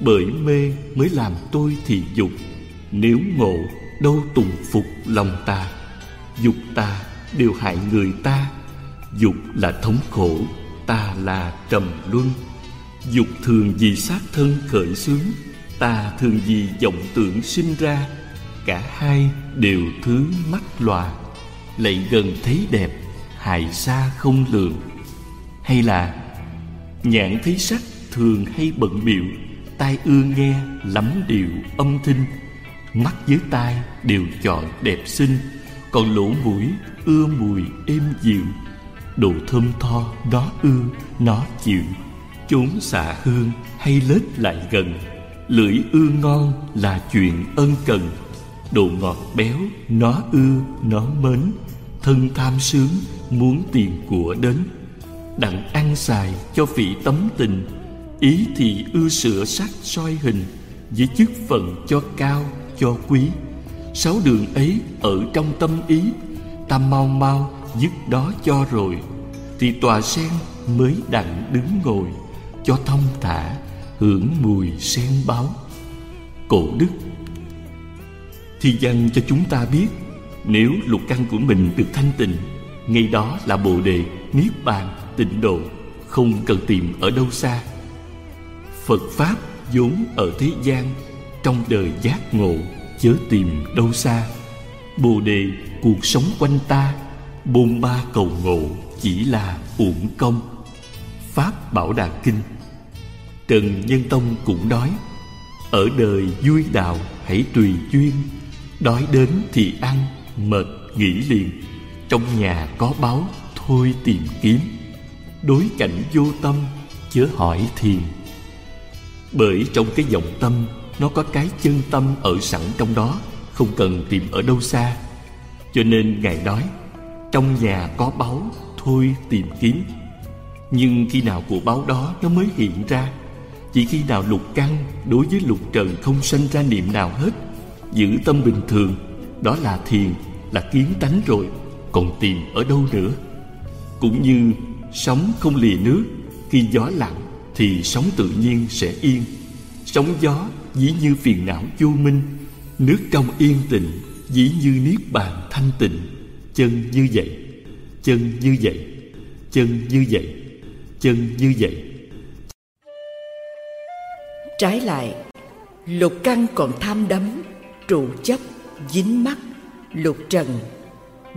bởi mê mới làm tôi thì dục, nếu ngộ đâu tùng phục lòng ta. Dục ta đều hại người ta, dục là thống khổ ta là trầm luân. Dục thường vì sát thân khởi xướng, ta thường vì vọng tưởng sinh ra. Cả hai đều thứ mắt lòa, lại gần thấy đẹp hại xa không lường. Hay là, nhãn thấy sắc thường hay bận biệu tai ưa nghe lắm điều âm thinh mắt với tai đều chọn đẹp xinh, còn lỗ mũi ưa mùi êm dịu đồ thơm tho nó ưa nó chịu. Chốn xạ hương hay lết lại gần. Lưỡi ưa ngon là chuyện ân cần. Đồ ngọt béo, nó ưa nó mến. Thân tham sướng, muốn tiền của đến. Đặng ăn xài cho vị tấm tình. Ý thì ưa sửa sắc soi hình, với chức phận cho cao, cho quý. Sáu đường ấy ở trong tâm ý, ta mau mau dứt đó cho rồi thì tòa sen mới đặng đứng ngồi, cho thông thả, hưởng mùi sen báo. Cổ đức, thì văn cho chúng ta biết, nếu lục căn của mình được thanh tịnh, ngay đó là bồ đề niết bàn tịnh độ, không cần tìm ở đâu xa. Phật pháp vốn ở thế gian, trong đời giác ngộ, chớ tìm đâu xa. Bồ đề, cuộc sống quanh ta, bôn ba cầu ngộ chỉ là uổng công. Pháp bảo đà kinh, trần nhân tông cũng nói, ở đời vui đạo hãy tùy duyên, đói đến thì ăn, mệt nghỉ liền, trong nhà có báu thôi tìm kiếm, đối cảnh vô tâm chớ hỏi thiền. Bởi trong cái dòng tâm, nó có cái chân tâm ở sẵn trong đó, không cần tìm ở đâu xa. Cho nên ngài nói, trong nhà có báu thôi tìm kiếm. Nhưng khi nào của báo đó nó mới hiện ra, chỉ khi nào lục căn đối với lục trần không sanh ra niệm nào hết, giữ tâm bình thường, đó là thiền, là kiến tánh rồi, còn tìm ở đâu nữa? Cũng như sóng không lìa nước, khi gió lặng thì sóng tự nhiên sẽ yên. Sóng gió dĩ như phiền não vô minh, nước trong yên tịnh dĩ như niết bàn thanh tịnh, chân như vậy chân như vậy. Chân như vậy. Chân như vậy. Trái lại, lục căn còn tham đắm, trụ chấp, dính mắc, lục trần.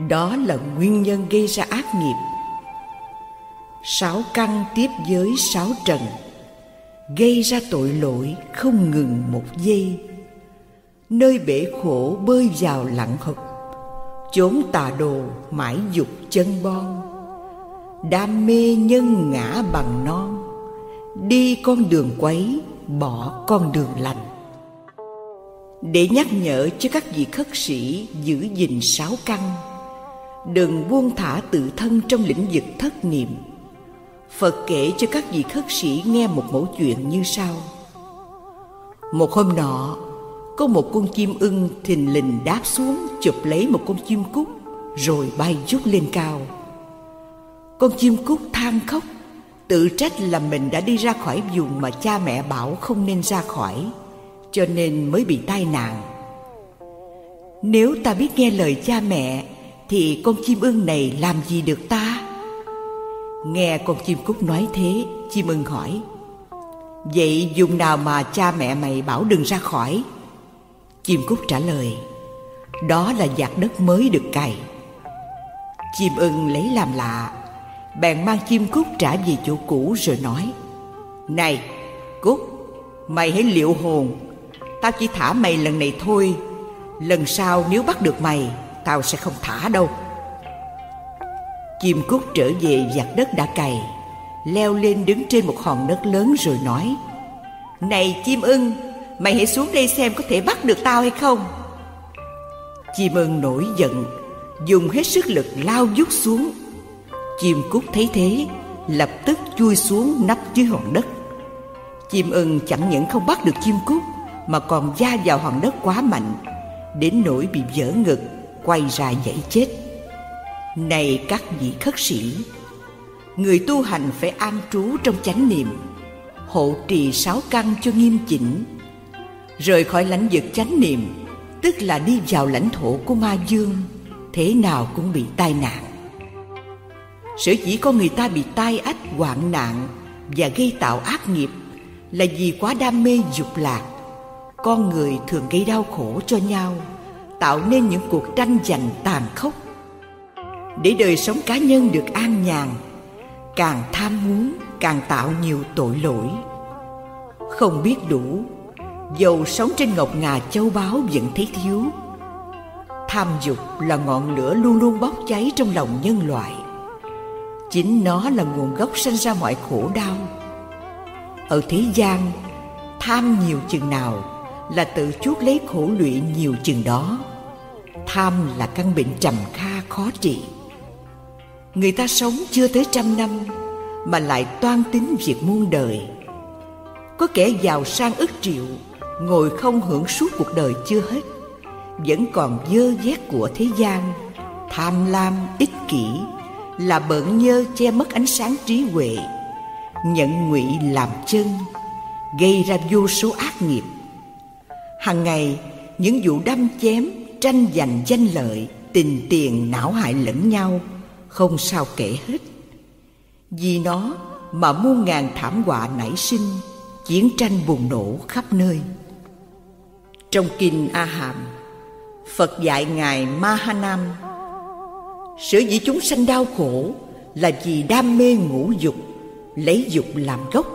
Đó là nguyên nhân gây ra ác nghiệp. Sáu căn tiếp với sáu trần, gây ra tội lỗi không ngừng một giây. Nơi bể khổ bơi vào lặng hụt chốn tà đồ mãi dục chân bon. Đam mê nhân ngã bằng non, đi con đường quấy, bỏ con đường lành. Để nhắc nhở cho các vị khất sĩ giữ gìn sáu căn, đừng buông thả tự thân trong lĩnh vực thất niệm. Phật kể cho các vị khất sĩ nghe một mẫu chuyện như sau. Một hôm nọ có một con chim ưng thình lình đáp xuống, chụp lấy một con chim cút, rồi bay vút lên cao. Con chim cút than khóc, tự trách là mình đã đi ra khỏi vùng mà cha mẹ bảo không nên ra khỏi, cho nên mới bị tai nạn. Nếu ta biết nghe lời cha mẹ, thì con chim ưng này làm gì được ta? Nghe con chim cút nói thế, chim ưng hỏi, vậy dùng nào mà cha mẹ mày bảo đừng ra khỏi? Chim cút trả lời, đó là giặc đất mới được cày. Chim ưng lấy làm lạ, bèn mang chim cút trả về chỗ cũ rồi nói, này, cút, mày hãy liệu hồn. Tao chỉ thả mày lần này thôi. Lần sau nếu bắt được mày, tao sẽ không thả đâu. Chim cút trở về giặt đất đã cày, leo lên đứng trên một hòn đất lớn rồi nói, này chim ưng mày hãy xuống đây xem có thể bắt được tao hay không. Chim ưng nổi giận, dùng hết sức lực lao vút xuống. Chim cút thấy thế, lập tức chui xuống nấp dưới hòn đất. Chim ưng chẳng những không bắt được chim cút, mà còn da vào hòn đất quá mạnh, đến nỗi bị vỡ ngực, quay ra dãy chết. Này các vị khất sĩ, người tu hành phải an trú trong chánh niệm, hộ trì sáu căn cho nghiêm chỉnh rời khỏi lãnh vực chánh niệm, tức là đi vào lãnh thổ của ma dương, thế nào cũng bị tai nạn. Sở dĩ con người ta bị tai ách, hoạn nạn và gây tạo ác nghiệp là vì quá đam mê dục lạc. Con người thường gây đau khổ cho nhau, tạo nên những cuộc tranh giành tàn khốc. Để đời sống cá nhân được an nhàn, càng tham muốn càng tạo nhiều tội lỗi. Không biết đủ dầu sống trên ngọc ngà châu báu vẫn thấy thiếu. Tham dục là ngọn lửa luôn luôn bốc cháy trong lòng nhân loại. Chính nó là nguồn gốc sinh ra mọi khổ đau. Ở thế gian, tham nhiều chừng nào là tự chuốc lấy khổ lụy nhiều chừng đó. Tham là căn bệnh trầm kha khó trị. Người ta sống chưa tới trăm năm mà lại toan tính việc muôn đời. Có kẻ giàu sang ức triệu ngồi không hưởng suốt cuộc đời chưa hết, vẫn còn dơ vét của thế gian, tham lam, ích kỷ, là bợn nhơ che mất ánh sáng trí huệ nhận ngụy làm chân, gây ra vô số ác nghiệp. Hàng ngày, những vụ đâm chém, tranh giành danh lợi, tình tiền não hại lẫn nhau không sao kể hết. Vì nó mà muôn ngàn thảm họa nảy sinh, chiến tranh bùng nổ khắp nơi trong kinh a hàm phật dạy ngài mahanam, sở dĩ chúng sanh đau khổ là vì đam mê ngũ dục, lấy dục làm gốc.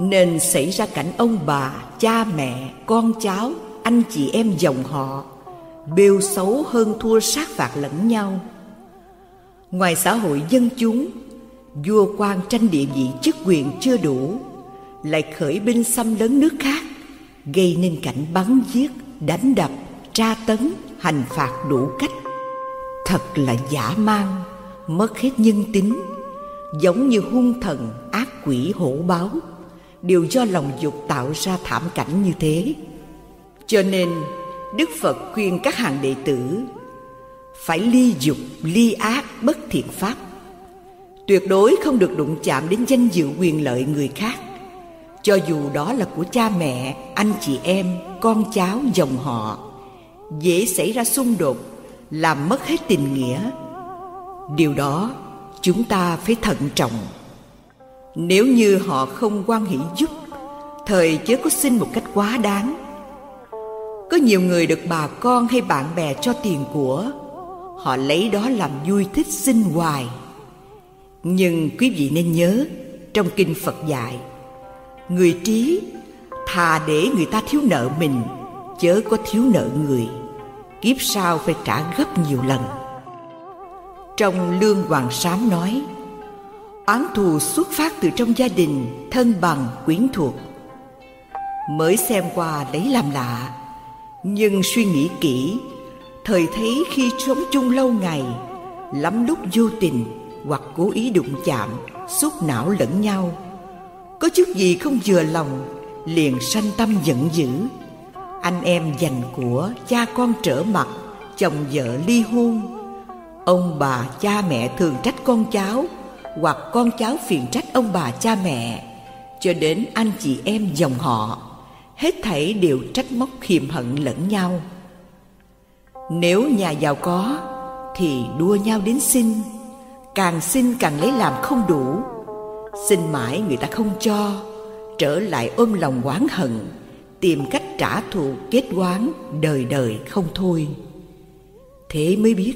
Nên xảy ra cảnh ông bà, cha mẹ, con cháu, anh chị em dòng họ, bêu xấu hơn thua sát phạt lẫn nhau. Ngoài xã hội dân chúng, vua quan tranh địa vị chức quyền chưa đủ, lại khởi binh xâm lấn nước khác gây nên cảnh bắn giết, đánh đập, tra tấn, hành phạt đủ cách. Thật là giả man mất hết nhân tính. Giống như hung thần, ác quỷ hổ báo. Đều do lòng dục tạo ra thảm cảnh như thế. Cho nên, đức phật khuyên các hàng đệ tử, phải ly dục, ly ác bất thiện pháp. Tuyệt đối không được đụng chạm đến danh dự quyền lợi người khác cho dù đó là của cha mẹ, anh chị em, con cháu, dòng họ, dễ xảy ra xung đột, làm mất hết tình nghĩa. Điều đó chúng ta phải thận trọng. Nếu như họ không quan hỷ giúp, thời chớ có xin một cách quá đáng. Có nhiều người được bà con hay bạn bè cho tiền của, họ lấy đó làm vui thích xin hoài. Nhưng quý vị nên nhớ, trong kinh phật dạy người trí, thà để người ta thiếu nợ mình, chớ có thiếu nợ người. Kiếp sau phải trả gấp nhiều lần. Trong lương hoàng sám nói oán thù xuất phát từ trong gia đình, thân bằng, quyến thuộc. Mới xem qua lấy làm lạ, nhưng suy nghĩ kỹ, thời thấy khi sống chung lâu ngày, lắm lúc vô tình hoặc cố ý đụng chạm, xúc não lẫn nhau có chút gì không vừa lòng, liền sanh tâm giận dữ. Anh em giành của cha con trở mặt, chồng vợ ly hôn. Ông bà cha mẹ thường trách con cháu, hoặc con cháu phiền trách ông bà cha mẹ. Cho đến anh chị em dòng họ, hết thảy đều trách móc khiềm hận lẫn nhau. Nếu nhà giàu có, thì đua nhau đến xin. Càng xin càng lấy làm không đủ xin mãi người ta không cho. Trở lại ôm lòng oán hận, tìm cách trả thù kết oán, đời đời không thôi. Thế mới biết,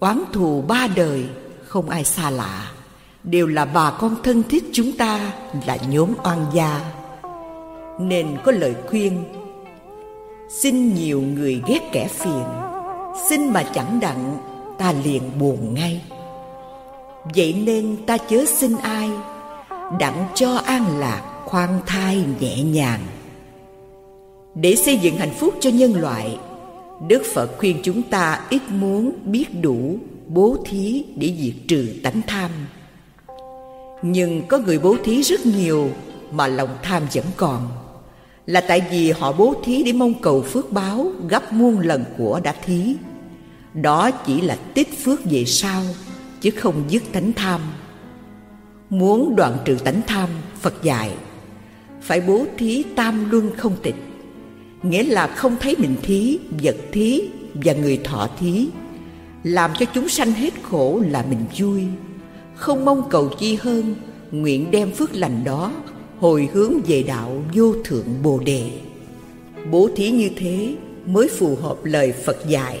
oán thù ba đời không ai xa lạ. Đều là bà con thân thiết chúng ta, là nhóm oan gia. Nên có lời khuyên, xin nhiều người ghét kẻ phiền. Xin mà chẳng đặng, ta liền buồn ngay vậy nên ta chớ xin ai, đặng cho an lạc khoan thai nhẹ nhàng. Để xây dựng hạnh phúc cho nhân loại, đức phật khuyên chúng ta ít muốn biết đủ, bố thí để diệt trừ tánh tham. Nhưng có người bố thí rất nhiều mà lòng tham vẫn còn, là tại vì họ bố thí để mong cầu phước báo gấp muôn lần của đã thí. Đó chỉ là tích phước về sau chứ không dứt tánh tham. Muốn đoạn trừ tánh tham, phật dạy, phải bố thí tam luân không tịch. Nghĩa là không thấy mình thí, vật thí và người thọ thí, làm cho chúng sanh hết khổ là mình vui. Không mong cầu chi hơn, nguyện đem phước lành đó, hồi hướng về đạo vô thượng bồ đề. Bố thí như thế mới phù hợp lời phật dạy.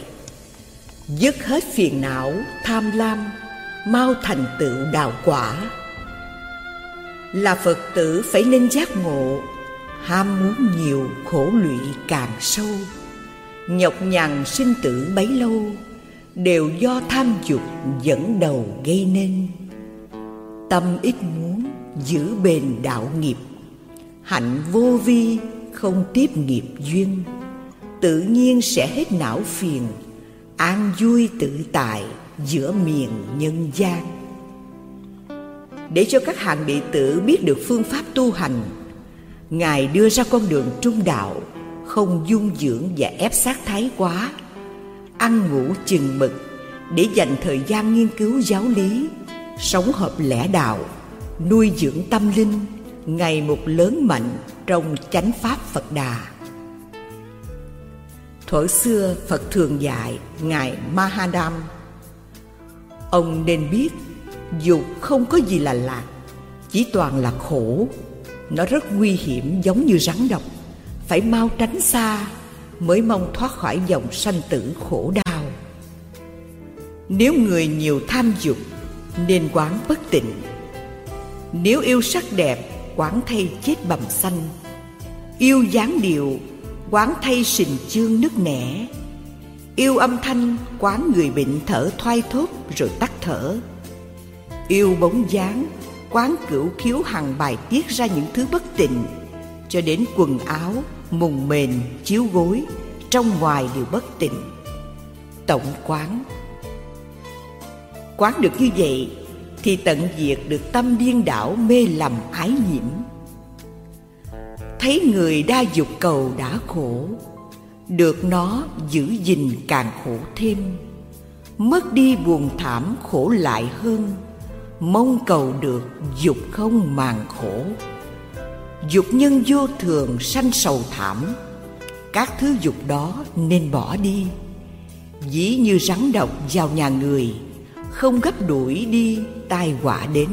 Dứt hết phiền não, tham lam mau thành tựu đạo quả. Là phật tử phải nên giác ngộ, ham muốn nhiều khổ lụy càng sâu. Nhọc nhằn sinh tử bấy lâu, đều do tham dục dẫn đầu gây nên. Tâm ít muốn giữ bền đạo nghiệp, hạnh vô vi không tiếp nghiệp duyên. Tự nhiên sẽ hết não phiền, an vui tự tại giữa miền nhân gian. Để cho các hàng đệ tử biết được phương pháp tu hành, ngài đưa ra con đường trung đạo, không dung dưỡng và ép sát thái quá, ăn ngủ chừng mực để dành thời gian nghiên cứu giáo lý, sống hợp lẽ đạo, nuôi dưỡng tâm linh, ngày một lớn mạnh trong chánh pháp phật đà. Thuở xưa phật thường dạy ngài mahadam ông nên biết dục không có gì là lạc chỉ toàn là khổ. Nó rất nguy hiểm giống như rắn độc. Phải mau tránh xa mới mong thoát khỏi dòng sanh tử khổ đau. Nếu người nhiều tham dục, nên quán bất tịnh. Nếu yêu sắc đẹp, quán thay chết bầm xanh. Yêu dáng điệu, quán thay sình chương nứt nẻ yêu âm thanh, quán người bệnh thở thoai thốt rồi tắt thở. Yêu bóng dáng, quán cửu khiếu hằng bài tiết ra những thứ bất tịnh. Cho đến quần áo, mùng mền, chiếu gối, trong ngoài đều bất tịnh. Tổng quán. Quán được như vậy, thì tận diệt được tâm điên đảo, mê lầm, ái nhiễm. Thấy người đa dục cầu đã khổ được nó giữ gìn càng khổ thêm. Mất đi buồn thảm khổ lại hơn, mong cầu được dục không màng khổ. Dục nhân vô thường sanh sầu thảm, các thứ dục đó nên bỏ đi. Dĩ như rắn độc vào nhà người, không gấp đuổi đi tai họa đến.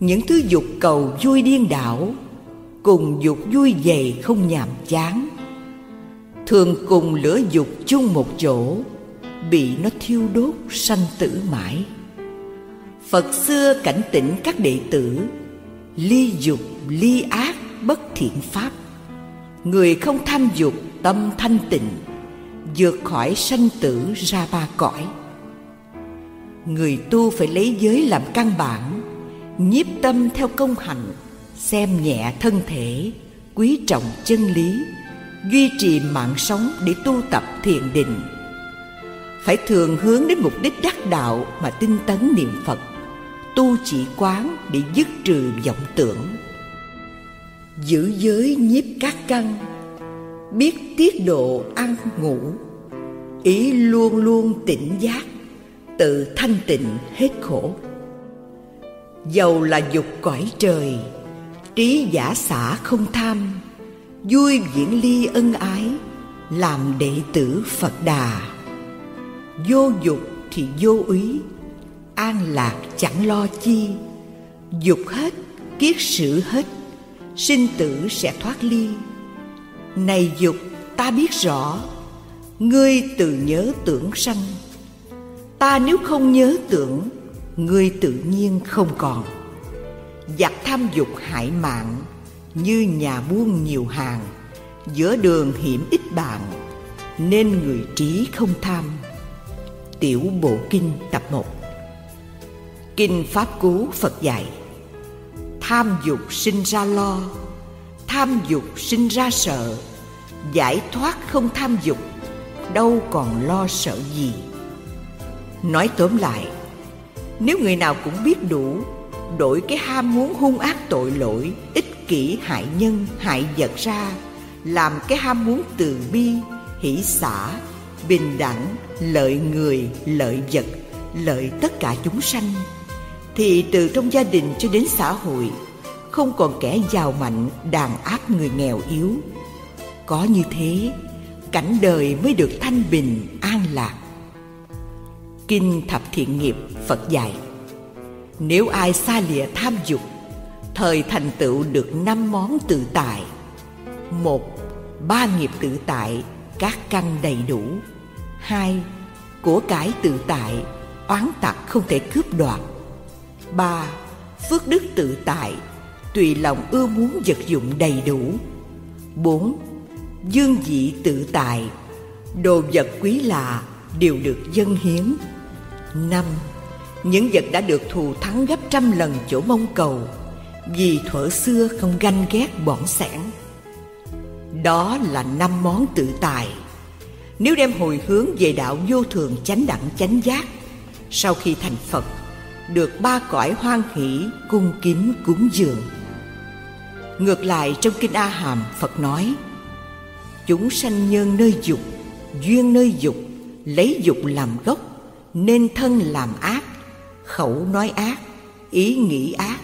Những thứ dục cầu vui điên đảo, cùng dục vui dày không nhàm chán thường cùng lửa dục chung một chỗ, bị nó thiêu đốt sanh tử mãi. Phật xưa cảnh tỉnh các đệ tử, ly dục, ly ác bất thiện pháp. Người không tham dục, tâm thanh tịnh, vượt khỏi sanh tử ra ba cõi. Người tu phải lấy giới làm căn bản, nhiếp tâm theo công hạnh, xem nhẹ thân thể, quý trọng chân lý duy trì mạng sống để tu tập thiền định. Phải thường hướng đến mục đích đắc đạo mà tinh tấn niệm phật, tu chỉ quán để dứt trừ vọng tưởng. Giữ giới nhiếp các căn, biết tiết độ ăn ngủ, ý luôn luôn tỉnh giác, tự thanh tịnh hết khổ. Dầu là dục cõi trời, trí giả xả không tham vui viễn ly ân ái, làm đệ tử phật đà. Vô dục thì vô úy an lạc chẳng lo chi. Dục hết, kiết sử hết, sinh tử sẽ thoát ly. Này dục, ta biết rõ, ngươi tự nhớ tưởng sanh. Ta nếu không nhớ tưởng, ngươi tự nhiên không còn. Giặc tham dục hại mạng như nhà buôn nhiều hàng, giữa đường hiểm ít bạn, nên người trí không tham. Tiểu bộ kinh tập 1 kinh pháp cú phật dạy, tham dục sinh ra lo, tham dục sinh ra sợ. Giải thoát không tham dục, đâu còn lo sợ gì. Nói tóm lại, nếu người nào cũng biết đủ, đổi cái ham muốn hung ác tội lỗi ích kỷ hại nhân, hại vật ra, làm cái ham muốn từ bi, hỷ xả, bình đẳng, lợi người, lợi vật, lợi tất cả chúng sanh. Thì từ trong gia đình cho đến xã hội, không còn kẻ giàu mạnh, đàn áp người nghèo yếu. Có như thế, cảnh đời mới được thanh bình, an lạc. Kinh thập thiện nghiệp phật dạy, nếu ai xa lìa tham dục thời thành tựu được năm món tự tại. Một, ba nghiệp tự tại, các căn đầy đủ. Hai, của cải tự tại, oán tặc không thể cướp đoạt. Ba, phước đức tự tại, tùy lòng ưa muốn vật dụng đầy đủ. Bốn, dương dị tự tại, đồ vật quý lạ đều được dân hiến. Năm, những vật đã được thù thắng gấp trăm lần chỗ mong cầu vì thuở xưa không ganh ghét bỏng sẻn. Đó là năm món tự tài. Nếu đem hồi hướng về đạo vô thường chánh đẳng chánh giác, sau khi thành phật, được ba cõi hoan hỷ cung kính cúng dường. Ngược lại trong kinh a hàm, phật nói, chúng sanh nhân nơi dục, duyên nơi dục, lấy dục làm gốc, nên thân làm ác, khẩu nói ác, ý nghĩ ác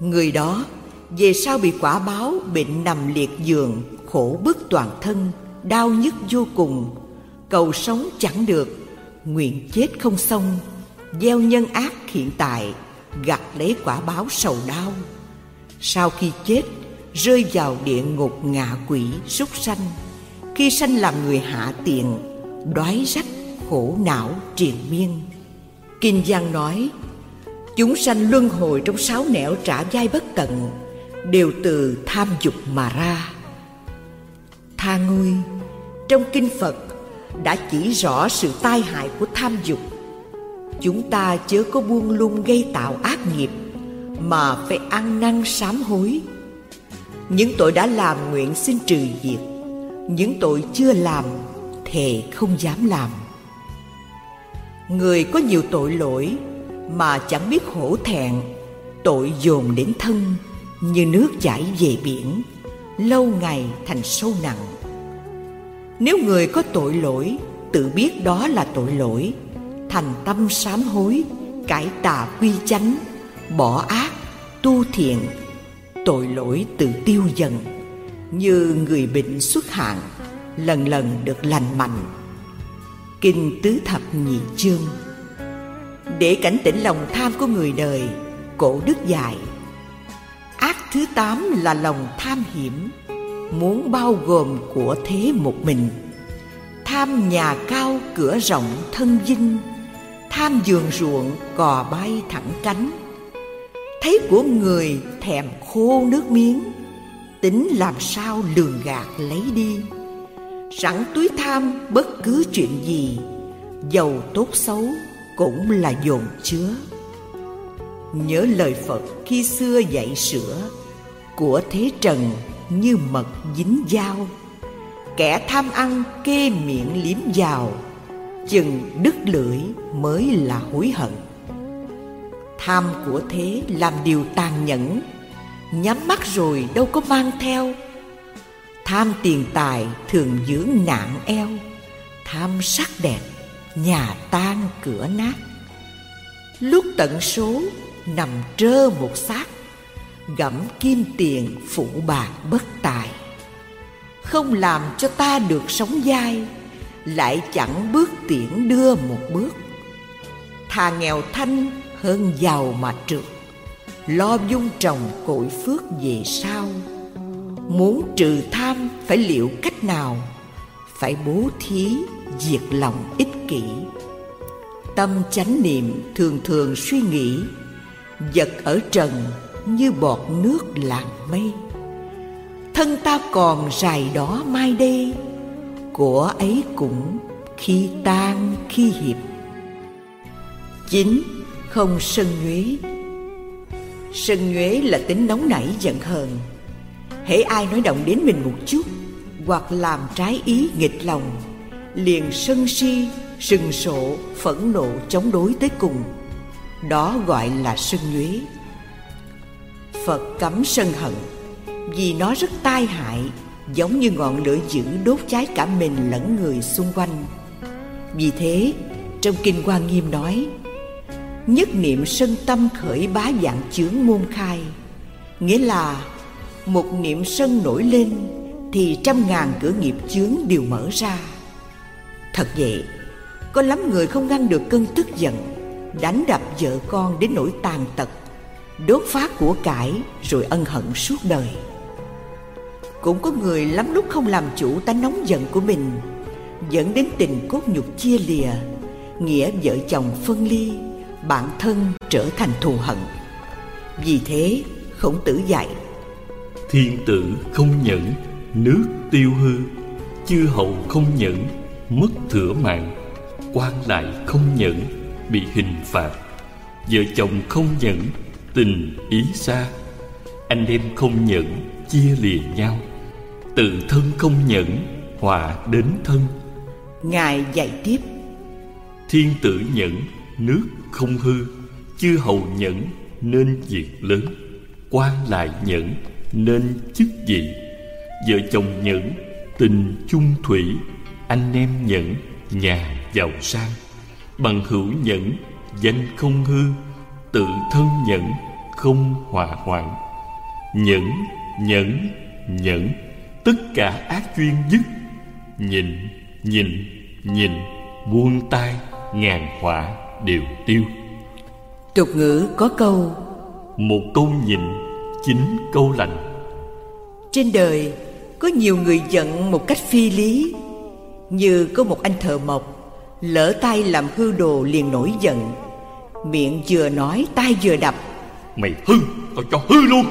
người đó, về sau bị quả báo bệnh nằm liệt giường, khổ bức toàn thân, đau nhức vô cùng. Cầu sống chẳng được, nguyện chết không xong. Gieo nhân ác hiện tại, gặt lấy quả báo sầu đau. Sau khi chết, rơi vào địa ngục ngạ quỷ súc sanh. Khi sanh làm người hạ tiện đói rách, khổ não triền miên. Kinh giang nói chúng sanh luân hồi trong sáu nẻo trả dai bất tận, đều từ tham dục mà ra. Tha ngươi trong kinh phật đã chỉ rõ sự tai hại của tham dục. Chúng ta chớ có buông lung gây tạo ác nghiệp, mà phải ăn năn sám hối. Những tội đã làm nguyện xin trừ diệt, những tội chưa làm thề không dám làm. Người có nhiều tội lỗi mà chẳng biết hổ thẹn. Tội dồn đến thân, như nước chảy về biển, lâu ngày thành sâu nặng. Nếu người có tội lỗi, tự biết đó là tội lỗi, thành tâm sám hối, cải tà quy chánh, bỏ ác, tu thiện, tội lỗi tự tiêu dần, như người bệnh xuất hạn, lần lần được lành mạnh. Kinh tứ thập nhị chương để cảnh tỉnh lòng tham của người đời, cổ đức dạy. Ác thứ tám là lòng tham hiểm, muốn bao gồm của thế một mình. Tham nhà cao cửa rộng thân dinh tham giường ruộng cò bay thẳng cánh. Thấy của người thèm khô nước miếng, tính làm sao lường gạt lấy đi. Sẵn túi tham bất cứ chuyện gì, giàu tốt xấu cũng là dồn chứa. Nhớ lời phật khi xưa dạy sửa của thế trần như mật dính dao. Kẻ tham ăn kê miệng liếm vào, chừng đứt lưỡi mới là hối hận. Tham của thế làm điều tàn nhẫn, nhắm mắt rồi đâu có mang theo. Tham tiền tài thường dưỡng nạn eo, tham sắc đẹp nhà tan cửa nát. Lúc tận số, nằm trơ một xác, gẫm kim tiền phụ bạc bất tài. Không làm cho ta được sống dai, lại chẳng bước tiễn đưa một bước. Thà nghèo thanh hơn giàu mà trượt, lo dung trồng cội phước về sau. Muốn trừ tham phải liệu cách nào? Phải bố thí diệt lòng ích kỷ. Tâm chánh niệm thường thường suy nghĩ, vật ở trần như bọt nước làng mây. Thân ta còn dài đó mai đây, của ấy cũng khi tan khi hiệp. Chín không sân nhuế. Sân nhuế là tính nóng nảy giận hờn. Hễ ai nói động đến mình một chút hoặc làm trái ý nghịch lòng liền sân si, sừng sộ phẫn nộ chống đối tới cùng. Đó gọi là sân nhuế phật cấm sân hận, vì nó rất tai hại, giống như ngọn lửa dữ đốt cháy cả mình lẫn người xung quanh. Vì thế, trong kinh hoa nghiêm nói, nhất niệm sân tâm khởi bá dạng chướng môn khai. Nghĩa là, một niệm sân nổi lên thì trăm ngàn cửa nghiệp chướng đều mở ra thật vậy, có lắm người không ngăn được cơn tức giận, đánh đập vợ con đến nỗi tàn tật, đốt phá của cải rồi ân hận suốt đời. Cũng có người lắm lúc không làm chủ tánh nóng giận của mình, dẫn đến tình cốt nhục chia lìa, nghĩa vợ chồng phân ly, bản thân trở thành thù hận. Vì thế, khổng tử dạy, thiên tử không nhẫn, nước tiêu hư, chư hầu không nhẫn mất thừa mạng quan lại không nhẫn bị hình phạt. Vợ chồng không nhẫn tình ý xa. Anh em không nhẫn chia lìa nhau. Tự thân không nhẫn họa đến thân. Ngài dạy tiếp. Thiên tử nhẫn nước không hư. Chư hầu nhẫn nên việc lớn. Quan lại nhẫn nên chức vị. Vợ chồng nhẫn tình chung thủy anh em nhẫn nhà giàu sang. Bằng hữu nhẫn danh không hư tự thân nhẫn không hòa hoạn nhẫn nhẫn nhẫn tất cả ác duyên dứt nhịn nhịn nhịn buông tay ngàn họa đều tiêu. Tục ngữ có câu một câu nhịn chính câu lành. Trên đời có nhiều người giận một cách phi lý như có một anh thợ mộc lỡ tay làm hư đồ liền nổi giận. Miệng vừa nói tay vừa đập. Mày hư tao cho hư luôn.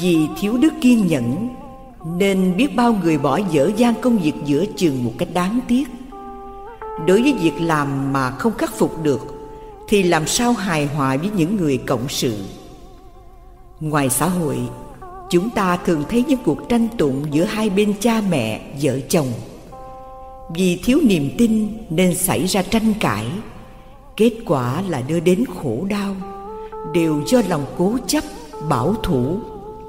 Vì thiếu đức kiên nhẫn nên biết bao người bỏ dở dang công việc giữa chừng một cách đáng tiếc. Đối với việc làm mà không khắc phục được thì làm sao hài hòa với những người cộng sự? Ngoài xã hội chúng ta thường thấy những cuộc tranh tụng giữa hai bên cha mẹ vợ chồng vì thiếu niềm tin nên xảy ra tranh cãi. Kết quả là đưa đến khổ đau. Đều do lòng cố chấp, bảo thủ,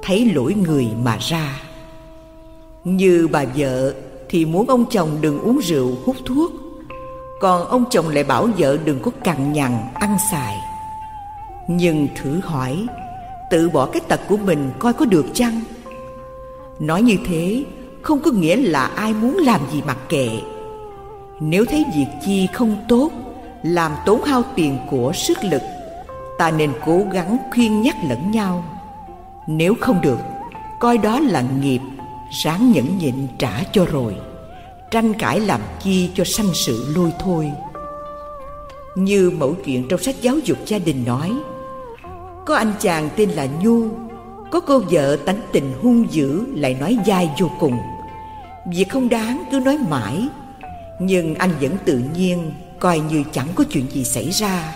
thấy lỗi người mà ra. Như bà vợ thì muốn ông chồng đừng uống rượu, hút thuốc. Còn ông chồng lại bảo vợ đừng có cằn nhằn, ăn xài. Nhưng thử hỏi, Tự bỏ cái tật của mình coi có được chăng? Nói như thế không có nghĩa là ai muốn làm gì mặc kệ. Nếu thấy việc chi không tốt, Làm tốn hao tiền của sức lực, Ta nên cố gắng khuyên nhắc lẫn nhau. Nếu không được, Coi đó là nghiệp, Ráng nhẫn nhịn trả cho rồi, Tranh cãi làm chi cho sanh sự lôi thôi. Như mẫu chuyện trong sách giáo dục gia đình nói, Có anh chàng tên là Nhu có cô vợ tánh tình hung dữ lại nói dai vô cùng. Việc không đáng cứ nói mãi Nhưng anh vẫn tự nhiên Coi như chẳng có chuyện gì xảy ra.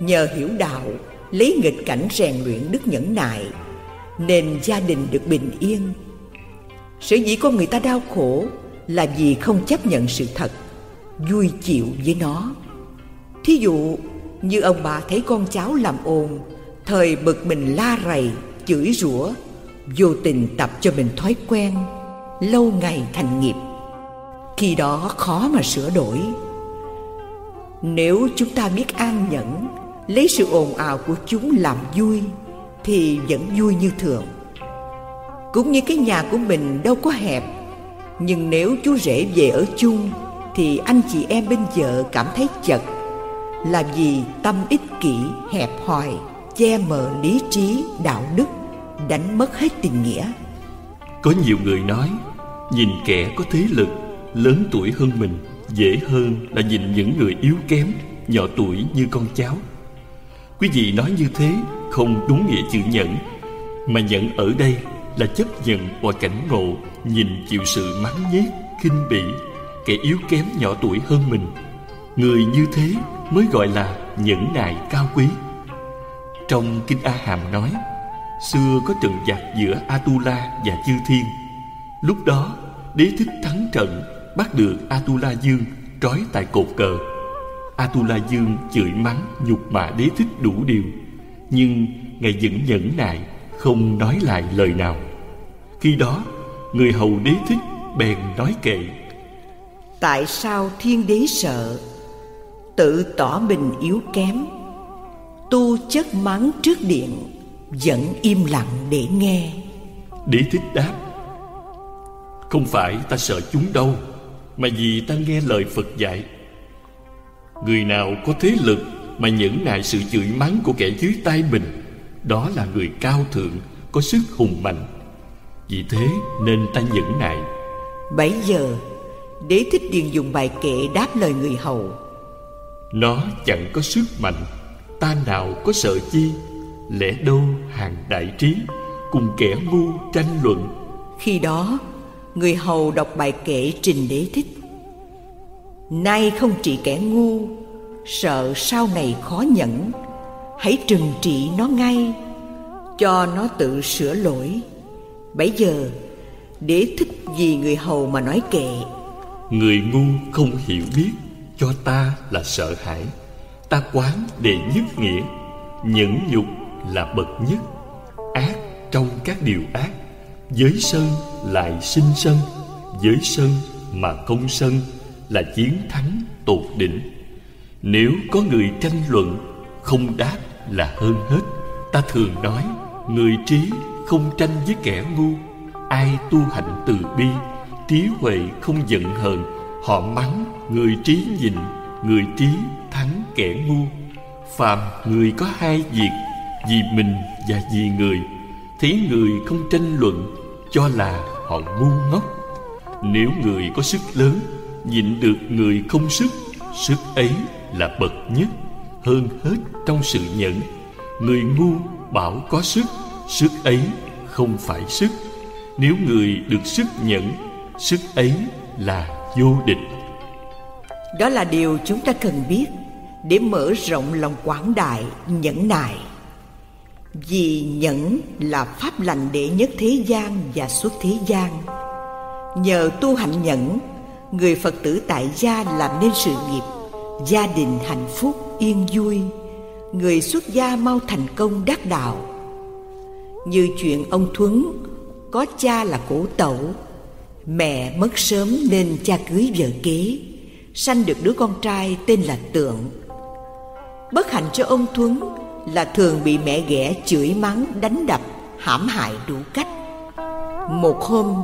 Nhờ hiểu đạo Lấy nghịch cảnh rèn luyện đức nhẫn nại Nên gia đình được bình yên. Sở dĩ con người ta đau khổ Là vì không chấp nhận sự thật Vui chịu với nó. Thí dụ như ông bà thấy con cháu làm ồn Thời bực mình la rầy, chửi rủa Vô tình tập cho mình thói quen Lâu ngày thành nghiệp. Khi đó khó mà sửa đổi. Nếu chúng ta biết an nhẫn Lấy sự ồn ào của chúng làm vui Thì vẫn vui như thường. Cũng như cái nhà của mình đâu có hẹp Nhưng nếu chú rể về ở chung Thì anh chị em bên vợ cảm thấy chật Là vì tâm ích kỷ, hẹp hòi. Che mờ lý trí, đạo đức Đánh mất hết tình nghĩa. Có nhiều người nói Nhìn kẻ có thế lực Lớn tuổi hơn mình Dễ hơn là nhìn những người yếu kém Nhỏ tuổi như con cháu. Quý vị nói như thế Không đúng nghĩa chữ nhẫn Mà nhẫn ở đây là chấp nhận và cảnh ngộ nhìn chịu sự mắng nhiếc khinh bỉ kẻ yếu kém nhỏ tuổi hơn mình. Người như thế mới gọi là nhẫn nại cao quý trong kinh a hàm nói, xưa có trận giặc giữa atula và chư thiên. Lúc đó, đế thích thắng trận, bắt được atula dương trói tại cột cờ. Atula dương chửi mắng, nhục mạ đế thích đủ điều. Nhưng ngài vẫn nhẫn nại, không nói lại lời nào. Khi đó, người hầu đế thích bèn nói kệ, tại sao thiên đế sợ? Tự tỏ mình yếu kém tu chất mắng trước điện vẫn im lặng để nghe. Đế thích đáp không phải ta sợ chúng đâu mà vì ta nghe lời phật dạy. Người nào có thế lực mà nhẫn nại sự chửi mắng của kẻ dưới tay mình đó là người cao thượng có sức hùng mạnh. Vì thế nên ta nhẫn nại. Bấy giờ Đế thích điền dùng bài kệ đáp lời người hầu. Nó chẳng có sức mạnh Ta nào có sợ chi? Lẽ đâu hàng đại trí Cùng kẻ ngu tranh luận? Khi đó Người hầu đọc bài kệ trình đế thích. Nay không trị kẻ ngu Sợ sau này khó nhẫn. Hãy trừng trị nó ngay Cho nó tự sửa lỗi. Bấy giờ Đế thích vì người hầu mà nói kệ. Người ngu không hiểu biết Cho ta là sợ hãi Ta quán để nhất nghĩa. Nhẫn nhục là bậc nhất, Ác trong các điều ác. Giới sân lại sinh sân, Giới sân mà không sân Là chiến thắng tột đỉnh. Nếu có người tranh luận Không đáp là hơn hết, Ta thường nói Người trí không tranh với kẻ ngu. Ai tu hạnh từ bi, trí huệ không giận hờn, họ mắng người trí nhịn, người trí thắng kẻ ngu. Phàm người có hai việc, vì mình và vì người thấy người không tranh luận, cho là họ ngu ngốc. Nếu người có sức lớn, nhịn được người không sức sức ấy là bậc nhất. Hơn hết trong sự nhẫn, người ngu bảo có sức sức ấy không phải sức. Nếu người được sức nhẫn, sức ấy là vô địch. Đó là điều chúng ta cần biết để mở rộng lòng quảng đại, nhẫn nại. Vì nhẫn là pháp lành đệ nhất thế gian và xuất thế gian. Nhờ tu hạnh nhẫn, người phật tử tại gia làm nên sự nghiệp, gia đình hạnh phúc, yên vui. Người xuất gia mau thành công đắc đạo. Như chuyện ông Thuấn, Có cha là cổ tẩu, Mẹ mất sớm nên cha cưới vợ kế. Sanh được đứa con trai tên là Tượng. Bất hạnh cho ông Thuấn Là thường bị mẹ ghẻ chửi mắng, đánh đập, hãm hại đủ cách. Một hôm,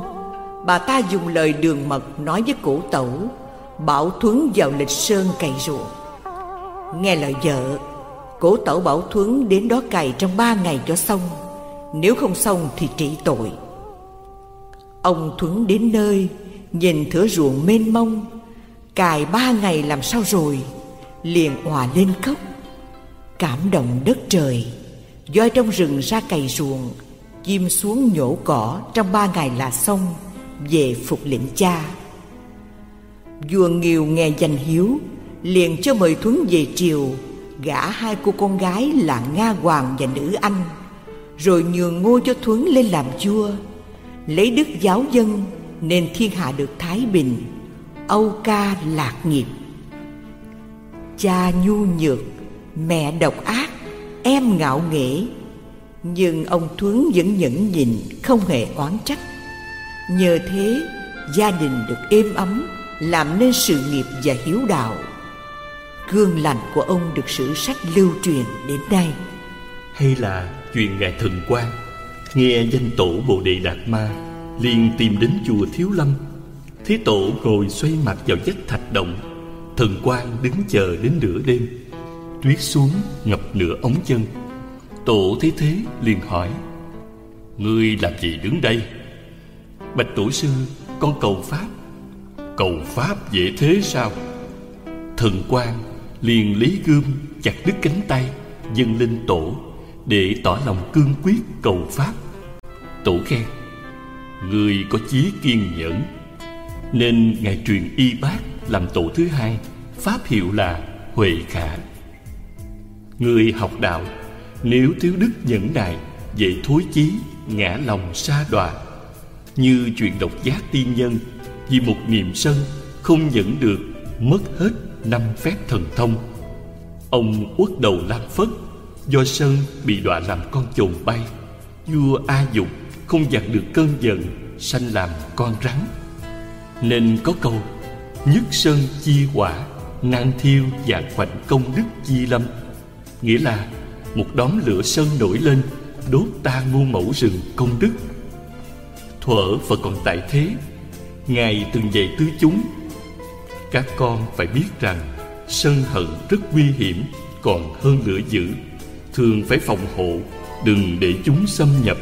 Bà ta dùng lời đường mật nói với cổ tẩu, Bảo Thuấn vào lịch sơn cày ruộng. Nghe lời vợ, Cổ tẩu Bảo Thuấn đến đó cày trong ba ngày cho xong, Nếu không xong thì trị tội. Ông Thuấn đến nơi, Nhìn thửa ruộng mênh mông, Cài ba ngày làm sao rồi, Liền òa lên khóc Cảm động đất trời. Doi trong rừng ra cày ruộng, Chim xuống nhổ cỏ Trong ba ngày là xong, Về phục lĩnh cha. Vua nghiều nghe danh hiếu, Liền cho mời Thuấn về triều, Gả hai cô con gái là Nga Hoàng và Nữ Anh, Rồi nhường ngôi cho Thuấn lên làm vua. Lấy đức giáo dân, Nên thiên hạ được thái bình. Âu ca lạc nghiệp. Cha nhu nhược Mẹ độc ác, Em ngạo nghễ. Nhưng ông Thuấn vẫn nhẫn nhịn, Không hề oán trách. Nhờ thế, Gia đình được êm ấm, Làm nên sự nghiệp và hiếu đạo. Gương lành của ông được sử sách lưu truyền đến nay. Hay là chuyện Ngài Thần Quang Nghe danh tổ Bồ Đề Đạt Ma liền tìm đến chùa Thiếu Lâm. Thế tổ ngồi xoay mặt vào vách thạch động, Thần quang đứng chờ đến nửa đêm. Tuyết xuống ngập nửa ống chân. Tổ thấy thế liền hỏi, Ngươi làm gì đứng đây? Bạch tổ sư, Con cầu pháp. Cầu pháp dễ thế sao? Thần quan liền lấy gươm chặt đứt cánh tay, Dâng lên tổ Để tỏ lòng cương quyết cầu pháp. Tổ khen Người có chí kiên nhẫn, Nên Ngài truyền y bác làm tổ thứ hai, Pháp hiệu là Huệ Khả. Người học đạo, Nếu thiếu đức nhẫn nại Dễ thối chí, Ngã lòng xa đọa. Như chuyện độc giác tiên nhân, Vì một niềm sân, Không nhẫn được, Mất hết năm phép thần thông. Ông uất đầu Lam Phất, Do sân bị đọa làm con chồn bay. Vua A Dục không dặn được cơn giận, sanh làm con rắn. Nên có câu, nhất sơn chi quả nan thiêu dạng khoảnh công đức chi lâm nghĩa là một đóm lửa sơn nổi lên, đốt ta muôn mẫu rừng công đức. Thuở phật còn tại thế, ngài từng dạy tứ chúng. Các con phải biết rằng sân hận rất nguy hiểm, còn hơn lửa dữ. Thường phải phòng hộ, đừng để chúng xâm nhập,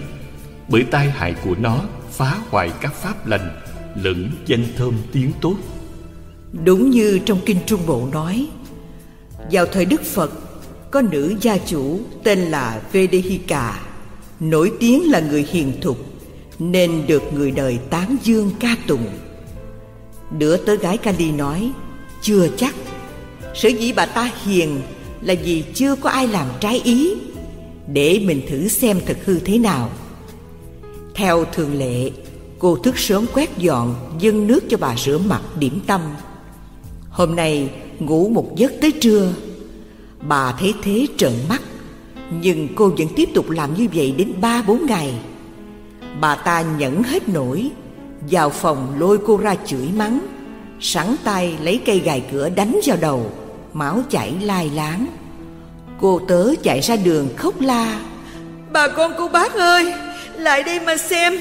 bởi tai hại của nó phá hoại các pháp lành, lẫn danh thơm tiếng tốt. Đúng như trong kinh trung bộ nói, vào thời đức phật có nữ gia chủ tên là vedehika nổi tiếng là người hiền thục nên được người đời tán dương ca tụng. Đứa tớ gái kali nói chưa chắc. Sở dĩ bà ta hiền là vì chưa có ai làm trái ý để mình thử xem thật hư thế nào. Theo thường lệ, cô thức sớm quét dọn, dâng nước cho bà rửa mặt điểm tâm. Hôm nay ngủ một giấc tới trưa, bà thấy thế trợn mắt, nhưng cô vẫn tiếp tục làm như vậy đến ba bốn ngày. Bà ta nhẫn hết nổi, vào phòng lôi cô ra chửi mắng, sẵn tay lấy cây gài cửa đánh vào đầu, máu chảy lai láng. Cô tớ chạy ra đường khóc la, bà con cô bác ơi! Lại đây mà xem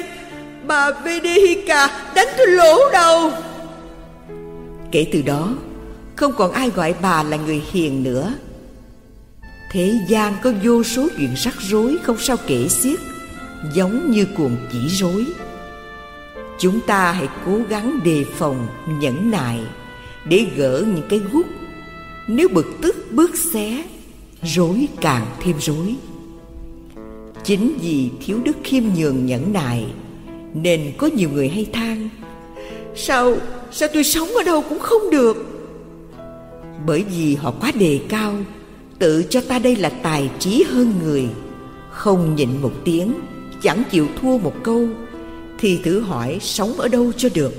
Bà Vedehika đánh tôi lỗ đầu Kể từ đó Không còn ai gọi bà là người hiền nữa Thế gian có vô số chuyện rắc rối Không sao kể xiết Giống như cuồng chỉ rối. Chúng ta hãy cố gắng đề phòng Nhẫn nại Để gỡ những cái gút. Nếu bực tức bước xé Rối càng thêm rối. Chính vì thiếu đức khiêm nhường nhẫn nại Nên có nhiều người hay than Sao, sao tôi sống ở đâu cũng không được? Bởi vì họ quá đề cao Tự cho ta đây là tài trí hơn người. Không nhịn một tiếng, Chẳng chịu thua một câu, Thì thử hỏi sống ở đâu cho được.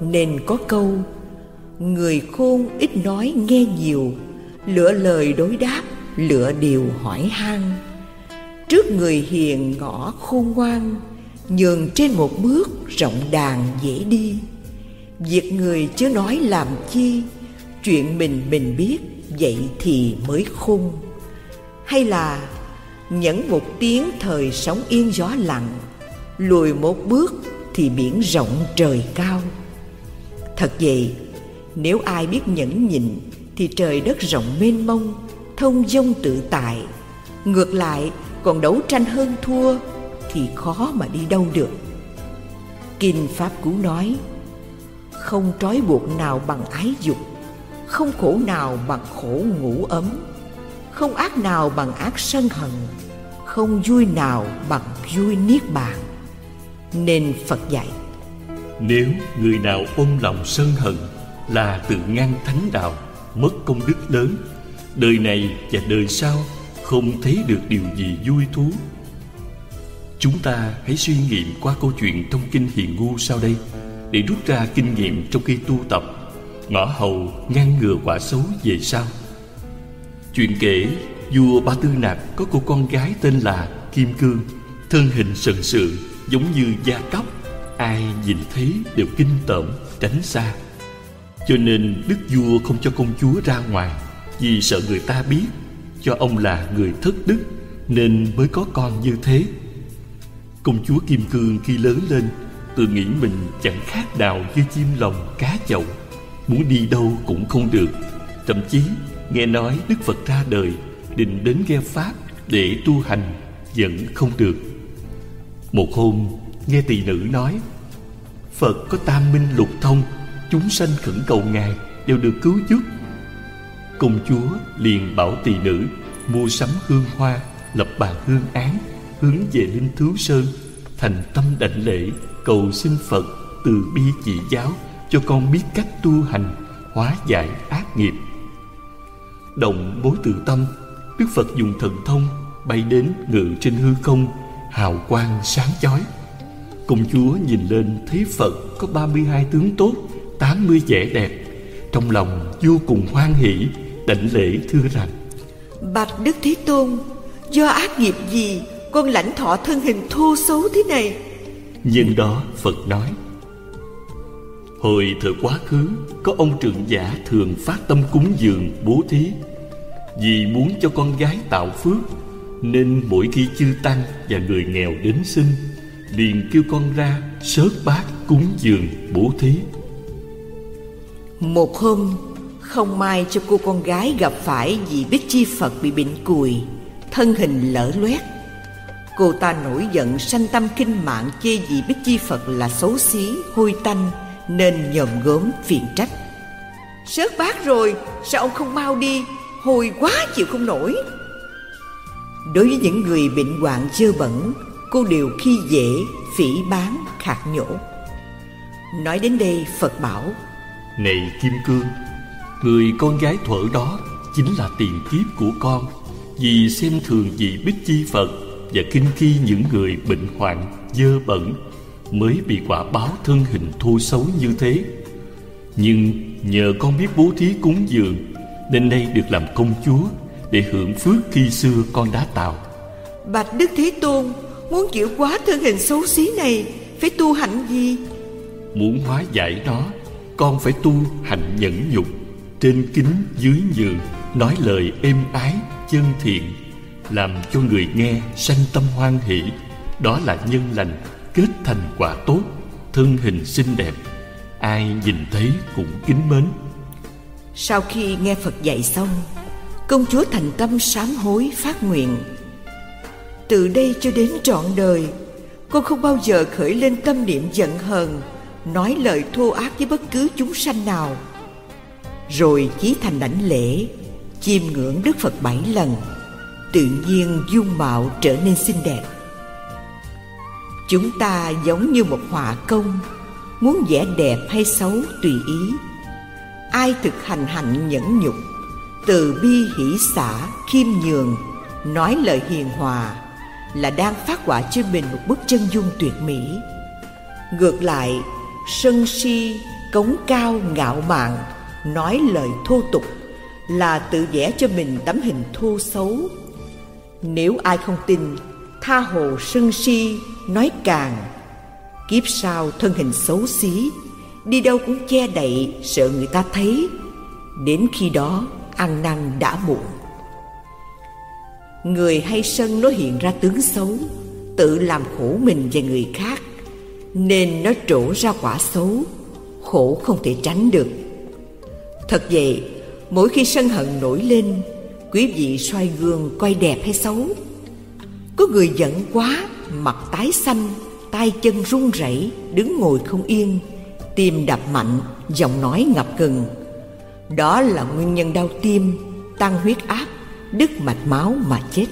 Nên có câu, Người khôn ít nói nghe nhiều, Lựa lời đối đáp, Lựa điều hỏi han. Trước người hiền ngõ khôn ngoan, Nhường trên một bước rộng đàn dễ đi. Việc người chớ nói làm chi, chuyện mình mình biết vậy thì mới khôn. Hay là nhẫn một tiếng thời sóng yên gió lặng, lùi một bước thì biển rộng trời cao. Thật vậy, nếu ai biết nhẫn nhịn thì trời đất rộng mênh mông, thông dông tự tại. Ngược lại, còn đấu tranh hơn thua thì khó mà đi đâu được. Kinh pháp cú nói, không trói buộc nào bằng ái dục không khổ nào bằng khổ ngủ ấm. Không ác nào bằng ác sân hận. Không vui nào bằng vui niết bàn. Nên phật dạy, nếu người nào ôm lòng sân hận là tự ngăn thánh đạo, mất công đức lớn, đời này và đời sau không thấy được điều gì vui thú. Chúng ta hãy suy nghiệm qua câu chuyện trong kinh hiền ngu sau đây để rút ra kinh nghiệm trong khi tu tập ngõ hầu ngăn ngừa quả xấu về sau. Chuyện kể, vua ba tư nạp có cô con gái tên là kim cương. Thân hình sần sự, giống như da cóc. Ai nhìn thấy đều kinh tởm, tránh xa. Cho nên đức vua không cho công chúa ra ngoài, vì sợ người ta biết cho ông là người thất đức nên mới có con như thế. Công chúa kim cương khi lớn lên, tự nghĩ mình chẳng khác nào như chim lồng cá chậu muốn đi đâu cũng không được. Thậm chí, nghe nói đức phật ra đời, định đến nghe pháp để tu hành vẫn không được. Một hôm, nghe tỳ nữ nói, phật có tam minh lục thông, chúng sanh khẩn cầu ngài đều được cứu giúp. Công chúa liền bảo tỳ nữ mua sắm hương hoa, lập bàn hương án, hướng về linh thú sơn, thành tâm đảnh lễ cầu xin phật từ bi chỉ giáo cho con biết cách tu hành hóa giải ác nghiệp. Động bối tự tâm đức phật dùng thần thông bay đến ngự trên hư không hào quang sáng chói. Công chúa nhìn lên thấy phật có 32 tướng tốt 80 vẻ đẹp trong lòng vô cùng hoan hỷ đảnh lễ thưa rằng bạch đức thế tôn do ác nghiệp gì con lãnh thọ thân hình thô xấu thế này? Nhân đó phật nói hồi thời quá khứ có ông trưởng giả thường phát tâm cúng dường bố thí. Vì muốn cho con gái tạo phước nên mỗi khi chư tăng và người nghèo đến sinh liền kêu con ra sớt bát cúng dường bố thí. Một hôm không may cho cô con gái gặp phải vị Bích Chi Phật bị bệnh cùi Thân hình lở loét. Cô ta nổi giận sanh tâm kinh mạng chê vị Bích Chi Phật là xấu xí, hôi tanh nên nhòm gốm phiền trách. Sớt bát rồi, sao ông không mau đi? Hôi quá chịu không nổi. Đối với những người bệnh hoạn dơ bẩn Cô đều khi dễ, phỉ bán, khạc nhổ. Nói đến đây Phật bảo Này Kim Cương Người con gái thuở đó chính là tiền kiếp của con Vì xem thường vị Bích Chi Phật Và kinh khi những người bệnh hoạn, dơ bẩn Mới bị quả báo thân hình thô xấu như thế. Nhưng nhờ con biết bố thí cúng dường Nên nay được làm công chúa Để hưởng phước khi xưa con đã tạo. Bạch Đức Thế Tôn Muốn chịu quá thân hình xấu xí này Phải tu hạnh gì? Muốn hóa giải nó Con phải tu hạnh nhẫn nhục. Trên kính dưới nhường nói lời êm ái chân thiện làm cho người nghe sanh tâm hoan hỷ. Đó là nhân lành kết thành quả tốt, thân hình xinh đẹp, ai nhìn thấy cũng kính mến. Sau khi nghe phật dạy xong, công chúa thành tâm sám hối phát nguyện. Từ đây cho đến trọn đời, con không bao giờ khởi lên tâm niệm giận hờn, nói lời thô ác với bất cứ chúng sanh nào. Rồi chí thành đảnh lễ, chiêm ngưỡng đức phật bảy lần, tự nhiên dung mạo trở nên xinh đẹp chúng ta giống như một họa công, muốn vẽ đẹp hay xấu tùy ý. Ai thực hành hạnh nhẫn nhục, từ bi hỷ xả, khiêm nhường, nói lời hiền hòa, là đang phát họa cho mình một bức chân dung tuyệt mỹ. Ngược lại, sân si, cống cao, ngạo mạn, nói lời thô tục, là tự vẽ cho mình tấm hình thô xấu. Nếu ai không tin tha hồ sân si nói càng. Kiếp sau thân hình xấu xí, Đi đâu cũng che đậy sợ người ta thấy. Đến khi đó, ăn năn đã muộn. Người hay sân nó hiện ra tướng xấu, Tự làm khổ mình và người khác, Nên nó trổ ra quả xấu, Khổ không thể tránh được. Thật vậy, Mỗi khi sân hận nổi lên, Quý vị soi gương coi đẹp hay xấu có người giận quá, Mặt tái xanh, tay chân run rẩy, Đứng ngồi không yên. Tim đập mạnh, Giọng nói ngập ngừng. Đó là nguyên nhân đau tim, Tăng huyết áp, Đứt mạch máu mà chết.